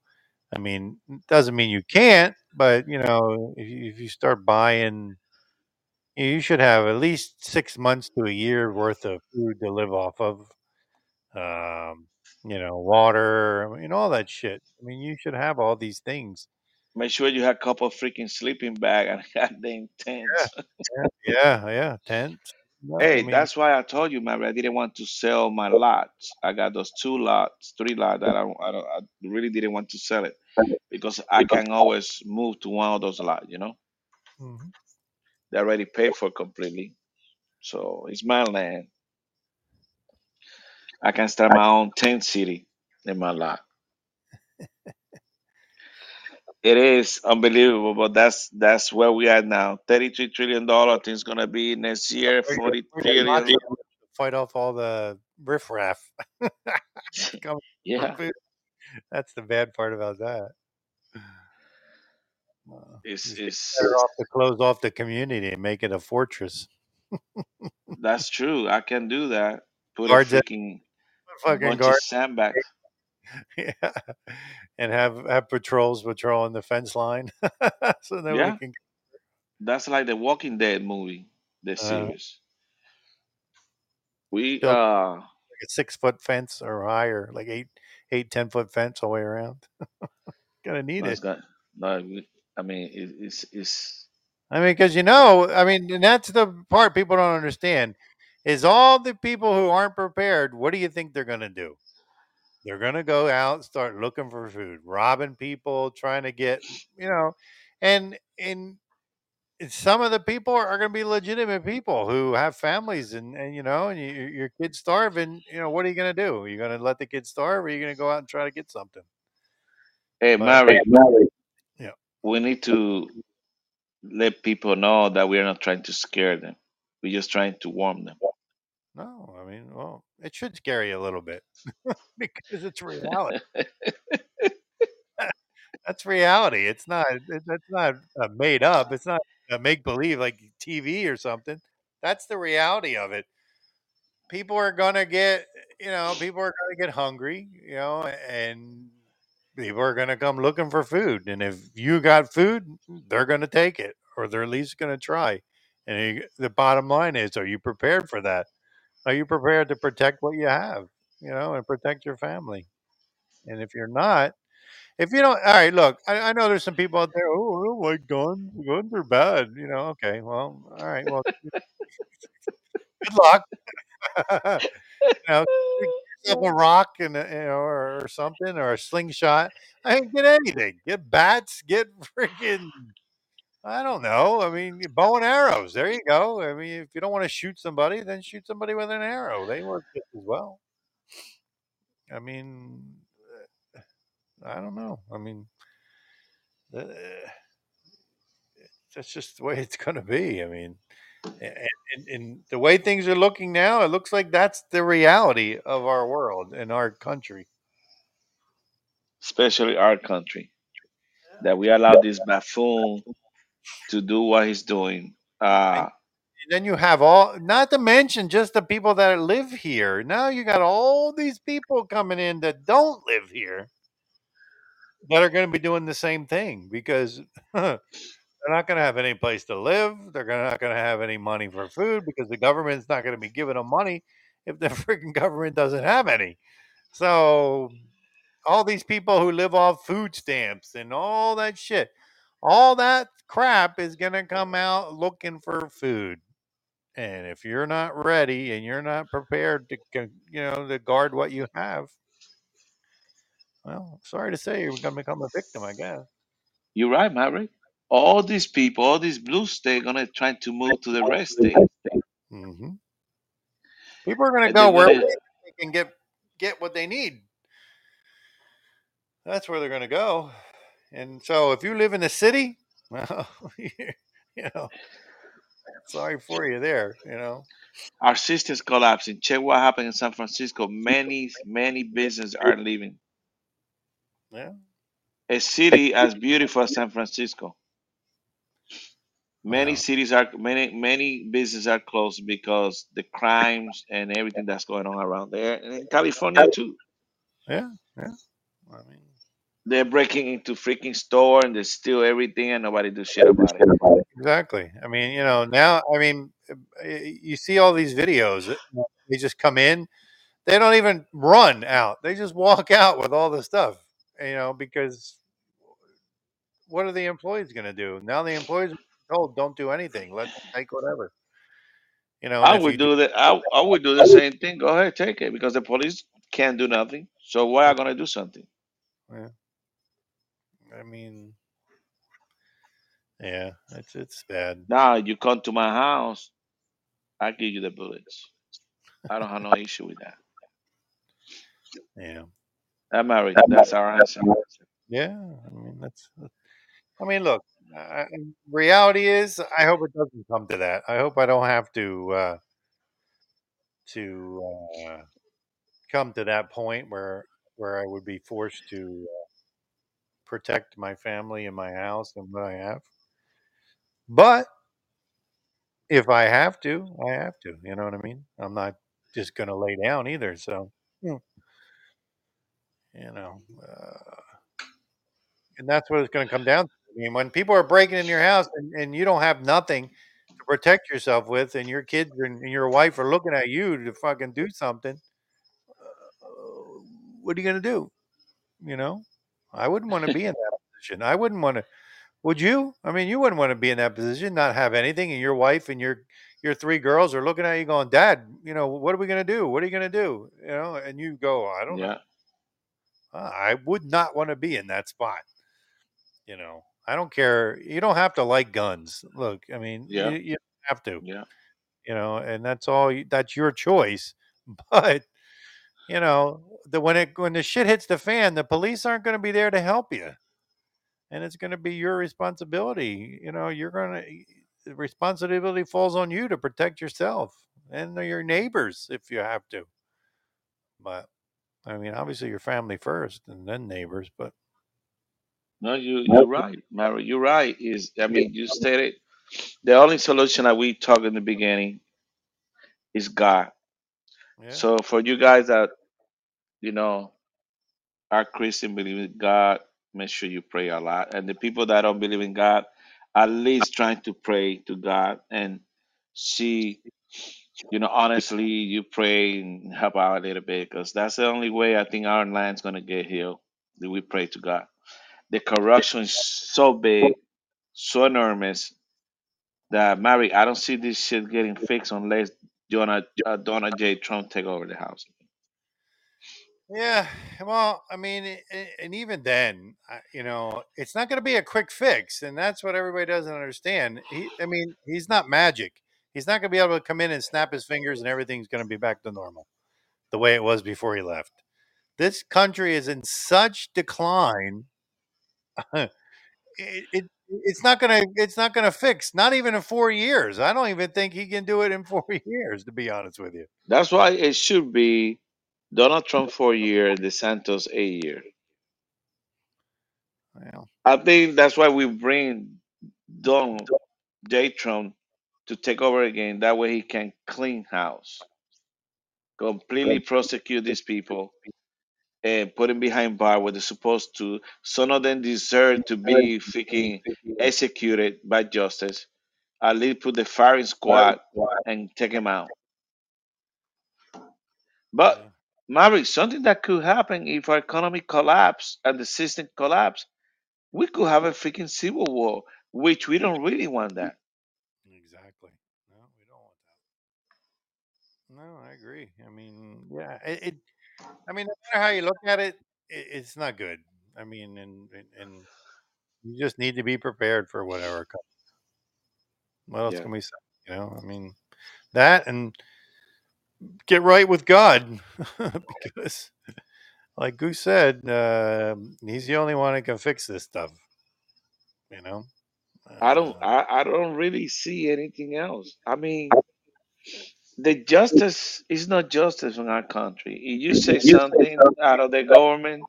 I mean, it doesn't mean you can't, but you know, if you, if you start buying, you should have at least six months to a year worth of food to live off of. Um, you know, water, I mean, all that shit. I mean, you should have all these things. Make sure you have a couple of freaking sleeping bag and [laughs] goddamn tents. yeah, yeah, yeah. Tent. I Hey, mean, that's why I told you, man. I didn't want to sell my lots. I got those two lots, three lots that I, I, don't- I really didn't want to sell it because I can always move to one of those lots. You know, mhm. They already paid for completely, so it's my land. I can start my own tent city in my lot. It is unbelievable, but that's that's where we are now. Thirty-three trillion dollar. I think it's gonna be next year. Forty where your lots trillion. fight off all the riffraff [laughs] Yeah. That's the bad part about that. Uh, it's it's better off to close off the community and make it a fortress. that's true. I can do that. Put a Guards, it- freaking fucking bunch of guards, sandbags. [laughs] yeah, and have have patrols patrolling the fence line, [laughs] so nobody Yeah, can. that's like the Walking Dead movie, the Uh, series. We build uh like a six foot fence or higher, like eight, eight, ten foot fence all the way around. [laughs] Gonna need it. not. No, we- I mean it, it's it's I mean, because you know, I mean, and that's the part people don't understand is all the people who aren't prepared. What do you think they're going to do? They're going to go out, start looking for food, robbing people, trying to get, you know, and and some of the people are going to be legitimate people who have families, and and you know, and you, your kids starving. You know, what are you going to do? Are you going to let the kids starve, or are you going to go out and try to get something? hey Mary, we need to let people know that we're not trying to scare them. We're just trying to warn them. No, I mean, well, it should scare you a little bit [laughs] because it's reality. [laughs] That's reality. It's not. That's not uh, made up. It's not make believe like TV or something. That's the reality of it. People are gonna get, you know, people are gonna get hungry, you know, and people are gonna come looking for food. And if you got food, they're gonna take it, or they're at least gonna try. And the bottom line is, are you prepared for that? Are you prepared to protect what you have, you know, and protect your family? And if you're not, if you don't, all right, look, I, I know there's some people out there. Oh, don't like guns. Guns are bad. You know. Okay. Well, all right. Well, [laughs] good luck. [laughs] you know, a rock and a, you know, or, or something, or a slingshot. I mean, get anything. Get bats. Get [laughs] freaking. I don't know. I mean, bow and arrows. There you go. I mean, if you don't want to shoot somebody, then shoot somebody with an arrow. They work just as well. I mean, I don't know. I mean, uh, that's just the way it's going to be. I mean, and, and, the way things are looking now, it looks like that's the reality of our world and our country. especially our country, that we allow this buffoon to do what he's doing. Uh, And then you have all, not to mention just the people that live here. Now you got all these people coming in that don't live here that are going to be doing the same thing because [laughs] they're not going to have any place to live. They're not going to have any money for food because the government's not going to be giving them money if the [laughs] freaking government doesn't have any. So all these people who live off food stamps and all that shit, all that crap is going to come out looking for food. And if you're not ready and you're not prepared to, you know, to guard what you have, well, sorry to say, you're going to become a victim, I guess. you're right, Maverick. All these people, all these blue states, gonna try to move to the red state, hmm People are going to and go they're where gonna. they can get get what they need. That's where they're going to go. And so, if you live in the city, [laughs] well, you know, sorry for you there. You know, Our system's collapsing. Check what happened in San Francisco. Many, many businesses are leaving. yeah, A city as beautiful as San Francisco. Many wow, cities are many many businesses are closed because the crimes and everything that's going on around there, and in California too. yeah, yeah. I mean, They're breaking into freaking store and they steal everything and nobody do shit about it. exactly. I mean, you know, now, I mean, uh, you see all these videos. that, you know, They just come in. They don't even run out. They just walk out with all the stuff. You know, because what are the employees going to do? Now the employees told don't do anything. Let them take whatever. You know, I would do, do that. I, I would do the same thing. Go ahead, take it because the police can't do nothing. So why are gonna do something? yeah, I mean, yeah, it's it's bad. Now you come to my house, I give you the bullets. I don't have no issue with that. Yeah, I'm married. That's our answer. yeah. I mean, that's. I mean, look. Uh, reality is, I hope it doesn't come to that. I hope I don't have to uh, to uh, come to that point where where I would be forced to uh, protect my family and my house and what I have. But if I have to, I have to. You know what I mean? I'm not just going to lay down either. So, hmm, you know, uh, and that's what it's going to come down to. I mean, when people are breaking in your house and, and you don't have nothing to protect yourself with, and your kids and your wife are looking at you to fucking do something, uh, what are you going to do? You know, I wouldn't want to be in that position. I wouldn't want to. Would you? I mean, you wouldn't want to be in that position, not have anything, and your wife and your your three girls are looking at you, going, "Dad, you know, what are we going to do? What are you going to do?" You know, and you go, "I don't know. Yeah. Uh, I would not want to be in that spot." You know, I don't care. You don't have to like guns. Look, I mean, Yeah. you, you don't have to. Yeah. You know, and that's all. That's your choice. [laughs] But you know, the when it when the shit hits the fan, the police aren't going to be there to help you and it's going to be your responsibility. You know, you're going to responsibility falls on you to protect yourself. and your neighbors if you have to. But I mean, obviously your family first, and then neighbors. But No, you you're right, Mary. You're right. Is I mean, you stated the only solution that we talked in the beginning is God. yeah, So for you guys that you know are Christian, believe in God, make sure you pray a lot. And the people that don't believe in God, at least trying to pray to God and see, you know, honestly, you pray and help out a little bit because that's the only way I think our land's gonna get healed. That we pray to God. The corruption is so big, so enormous that Mary, I don't see this shit getting fixed unless Donald uh, Donald J. Trump take over the house. yeah. Well, I mean, and even then, you know, it's not going to be a quick fix, and that's what everybody doesn't understand. He, I mean, he's not magic. He's not going to be able to come in and snap his fingers, and everything's going to be back to normal, the way it was before he left. This country is in such decline. [laughs] it, it it's not gonna it's not gonna fix not even in four years i don't even think he can do it in four [laughs] years to be honest with you That's why it should be Donald Trump for a year, DeSantis a year. well I think that's why we bring Donald J. Trump to take over again. That way he can clean house, completely prosecute these people, and put them behind bar where they're supposed to. Some of them deserve to be freaking executed by justice. At least put the firing squad and take him out. But. Maverick, something that could happen if our economy collapse and the system collapse, we could have a freaking civil war, which we don't really want that. exactly no we don't want that no i agree i mean yeah it, it i mean no matter how you look at it, it it's not good i mean and, and and you just need to be prepared for whatever comes what else Yeah. can we say you know i mean that and get right with god [laughs] because like Goose said, uh, he's the only one that can fix this stuff. You know, I don't uh, I, I don't really see anything else. I mean the justice is not justice in our country. If you say something out of the government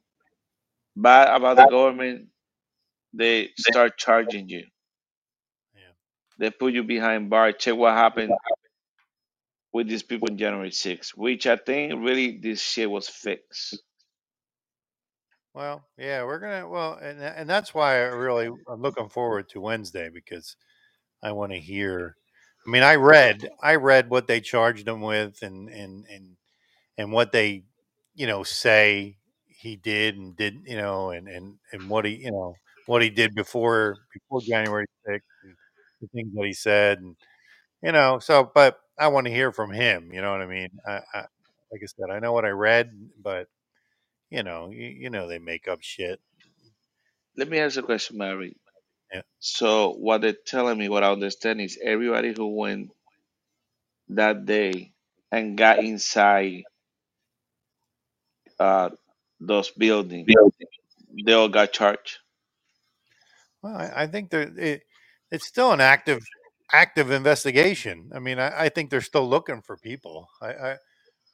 bad about the government, they start charging you. yeah. They put you behind bar. Check what happened with these people in January 6th, which I think really this shit was fixed. Well, yeah, we're gonna. Well, and and that's why I really I'm looking forward to Wednesday because I want to hear. I mean, I read I read what they charged him with, and and and and what they, you know, say he did and did, you know, and and and what he, you know, what he did before before January sixth, the things that he said, and you know, so but I want to hear from him. You know what I mean? I, I like I said, I know what I read, but you know, you, you know, they make up shit. Let me ask a question, Mary. Yeah. So what they're telling me, what I understand is everybody who went that day and got inside uh those buildings, they all got charged. Well, I, I think that it, it's still an active active investigation. I mean, I, I think they're still looking for people. I, I,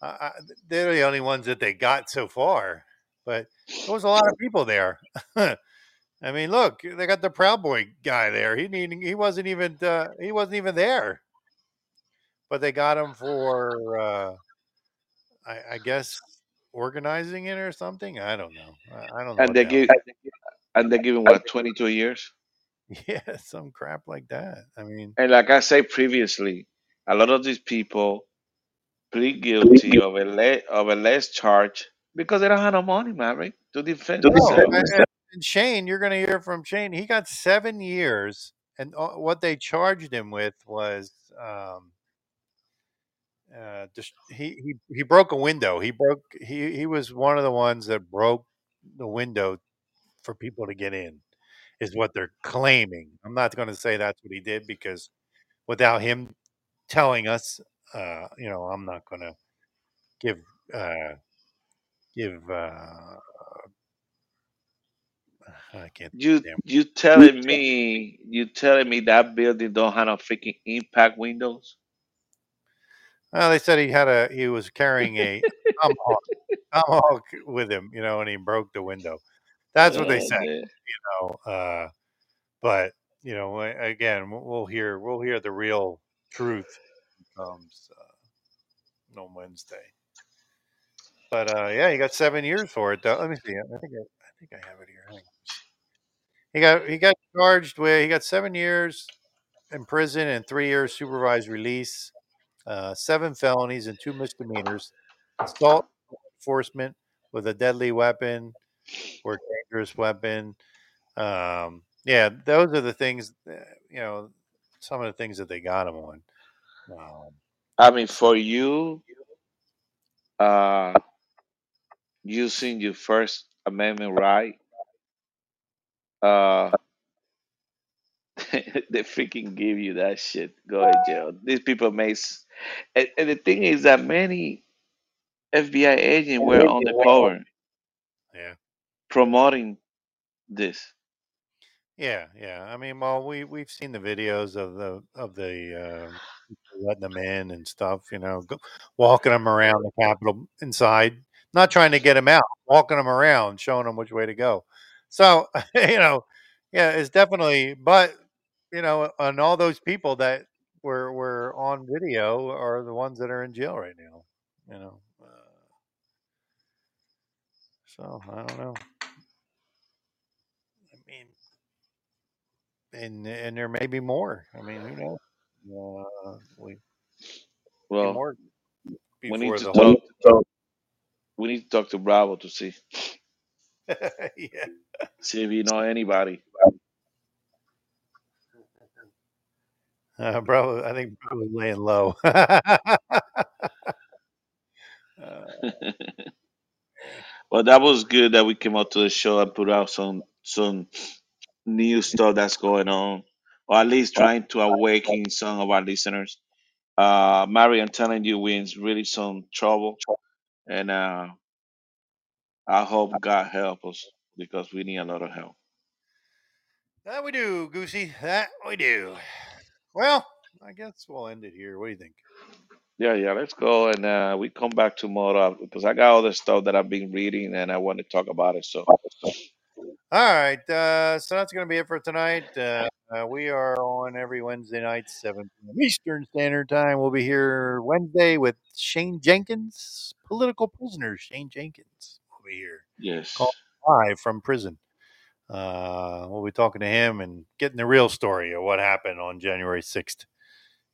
I, I they're the only ones that they got so far, but there was a lot of people there. [laughs] I mean, look, they got the Proud Boy guy there. He need, he wasn't even uh, he wasn't even there, but they got him for uh, I, I guess organizing it or something. I don't know. I, I don't know. And they give and they're giving what 22 years. [laughs] Yeah, some crap like that. I mean, And like I said previously, a lot of these people plead guilty of a le- of a less charge because they don't have no money, Mary, to defend no, themselves. and, and- Shane, you're going to hear from Shane. He got seven years, and uh, what they charged him with was um, uh, just, he, he he broke a window. He broke he he was one of the ones that broke the window for people to get in. Is what they're claiming. I'm not going to say that's what he did because without him telling us, uh, you know, I'm not going to give uh, give. Uh, I can't. You Damn. you telling me you telling me that building don't have no freaking impact windows? Well, they said he had a he was carrying a [laughs] tomahawk, tomahawk with him, you know, and he broke the window. That's what they Oh, said, man. you know. Uh, but you know, again, we'll- hear we'll hear the real truth comes uh, on Wednesday. But uh, yeah, he got seven years for it. Though. Let me see. I think think I have it here. He got he got charged with he got seven years in prison and three years supervised release, uh, seven felonies and two misdemeanors, assault enforcement with a deadly weapon or dangerous weapon. Um, yeah, those are the things. uh, You know, some of the things that they got him on. Um, I mean, for you, uh, using your First Amendment right, uh, [laughs] they freaking give you that shit. Go to jail. These people may. s- And, and the thing is that many FBI agents were undercover yeah. promoting this. Yeah, yeah. I mean, well, we we've seen the videos of the of the uh, letting them in and stuff. You know, go, walking them around the Capitol inside, not trying to get him out, walking him around, showing him which way to go. So [laughs] you know, yeah, it's definitely. But you know, and all those people that were were on video are the ones that are in jail right now. You know, uh, so I don't know. I mean, and and there may be more. I mean, who knows? Uh, we Well, more we need to talk. We need to talk to Bravo to see [laughs] yeah. see if you know anybody. Uh, bro, I think bro was laying low. Uh, [laughs] [laughs] well, that was good that we came out to the show and put out some some new stuff that's going on, or at least trying to awaken some of our listeners. Uh, Mary, I'm telling you, we're in really some trouble, and uh, I hope God help us because we need a lot of help. that we do, Goosey. That we do. Well, I guess we'll end it here. What do you think? Yeah, yeah, let's go, and uh, we come back tomorrow because I got other stuff that I've been reading and I want to talk about it. So, All right. Uh, so that's going to be it for tonight. Uh, uh, we are on every Wednesday night, 7 p.m. Eastern Standard Time. We'll be here Wednesday with Shane Jenkins, political prisoner Shane Jenkins. will be here yes, Call- live from prison. Uh, we'll be talking to him and getting the real story of what happened on January 6th.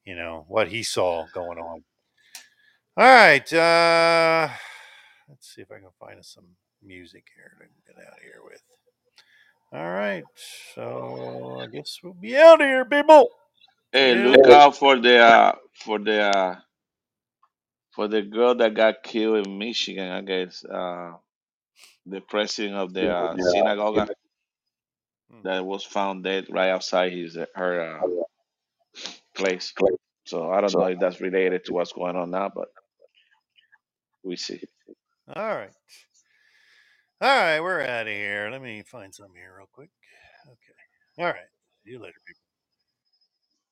You know, what he saw going on. All right. Uh, let's see if I can find us some music here to get out of here with. All right. So I guess we'll be out of here, people. hey, Yeah. look out for the uh, for the uh, for the girl that got killed in Michigan. I guess uh, the president of the uh, synagogue Hmm. that was found dead right outside his her uh, place. So I don't know if that's related to what's going on now, but we see. All right. All right. We're out of here. Let me find some here real quick. Okay. All right. See you later, people.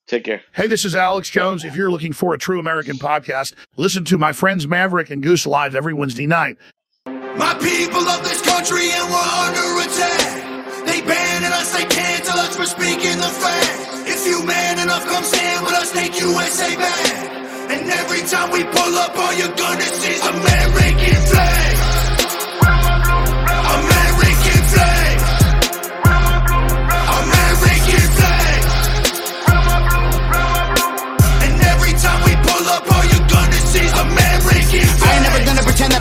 Take care. Hey, this is Alex Jones. If you're looking for a true American podcast, listen to my friends Maverick and Goose live every Wednesday night. My people of this country and we're under attack. They banning us, they cancel us for speaking the fact. If you man enough, come stand with us, take USA back. And every time we pull up, all you're gonna see is American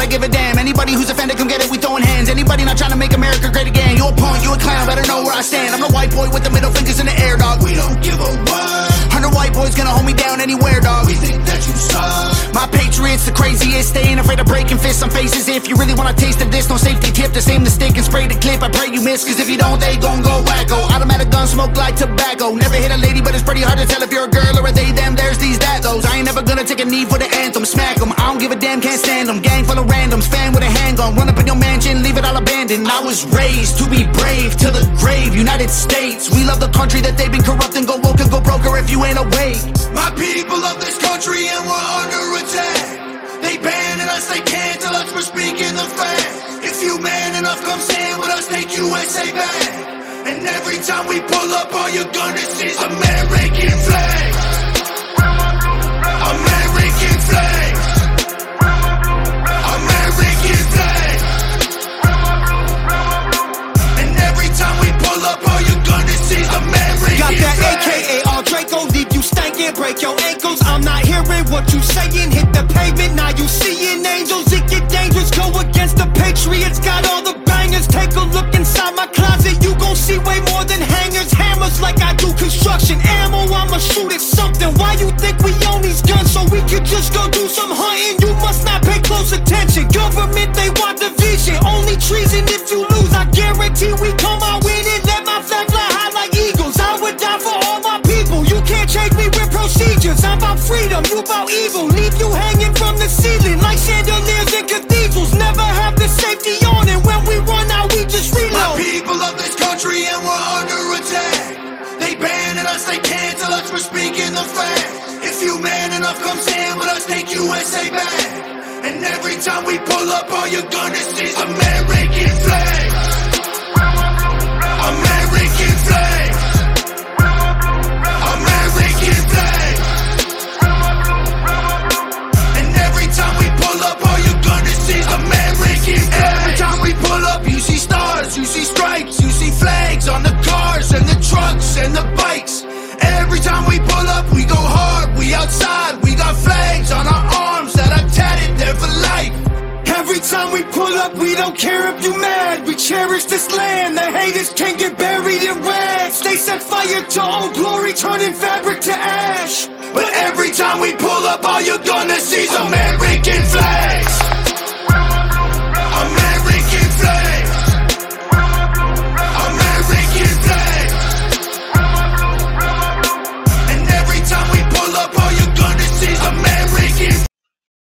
give a damn. Anybody who's offended, come get it. We throwing hands. Anybody not trying to make America great again. You a punk, you a clown. Better know where I stand. I'm the white boy with the middle fingers in the air, dog. We don't give a what. Hundred white boys gonna hold me down anywhere, dog. We think that you suck. My patriots, the craziest. They ain't afraid of breaking fists on faces. If you really wanna taste of this, no safety tip. The same mistake and spray the clip. I pray you miss, cause if you don't, they gon' go wacko. Automatic gun smoke like tobacco. Never hit a lady, but it's pretty hard to tell if you're a girl or a they, never gonna take a knee for the anthem. Smack 'em. I don't give a damn, can't stand stand 'em. Gang full of randoms, fan with a handgun. Run up in your mansion, leave it all abandoned. I was raised to be brave to the grave. United States, we love the country that they've been corrupting. Go woke and go broker if you ain't awake. My people of this country and we're under attack. attack. They banning us, they cancel us for speaking the fact. If you man enough, come stand with us, take USA back. And every time we pull up, all you're gonna see is American flag. Break your ankles. I'm not hearing what you saying. Hit the pavement, now you seeing angels. It get dangerous, go against the Patriots. Got all the bangers. Take a look inside my closet. You gon' see way more than hangers, hammers like I do construction. Ammo, I'ma shoot at something. Why you think we own these guns? So we could just go do some hunting. You must not pay close attention. Government, they want division. Only treason if you lose. I guarantee we come out winning. Let my flag freedom, you about evil. Leave you hanging from the ceiling like chandeliers in cathedrals. Never have the safety on, and when we run out, we just reload. My people of this country and we're under attack. They banning us, they cancel us for speaking the fact. If you man enough, come stand with us, take USA back. And every time we pull up, all you're gonna see is American and the bikes. Every time we pull up, we go hard, we outside, we got flags on our arms that are tatted there for life. Every time we pull up, we don't care if you mad. We cherish this land. The haters can't get buried in rags. They set fire to old glory, turning fabric to ash. But every time we pull up, all you're gonna see is American flag.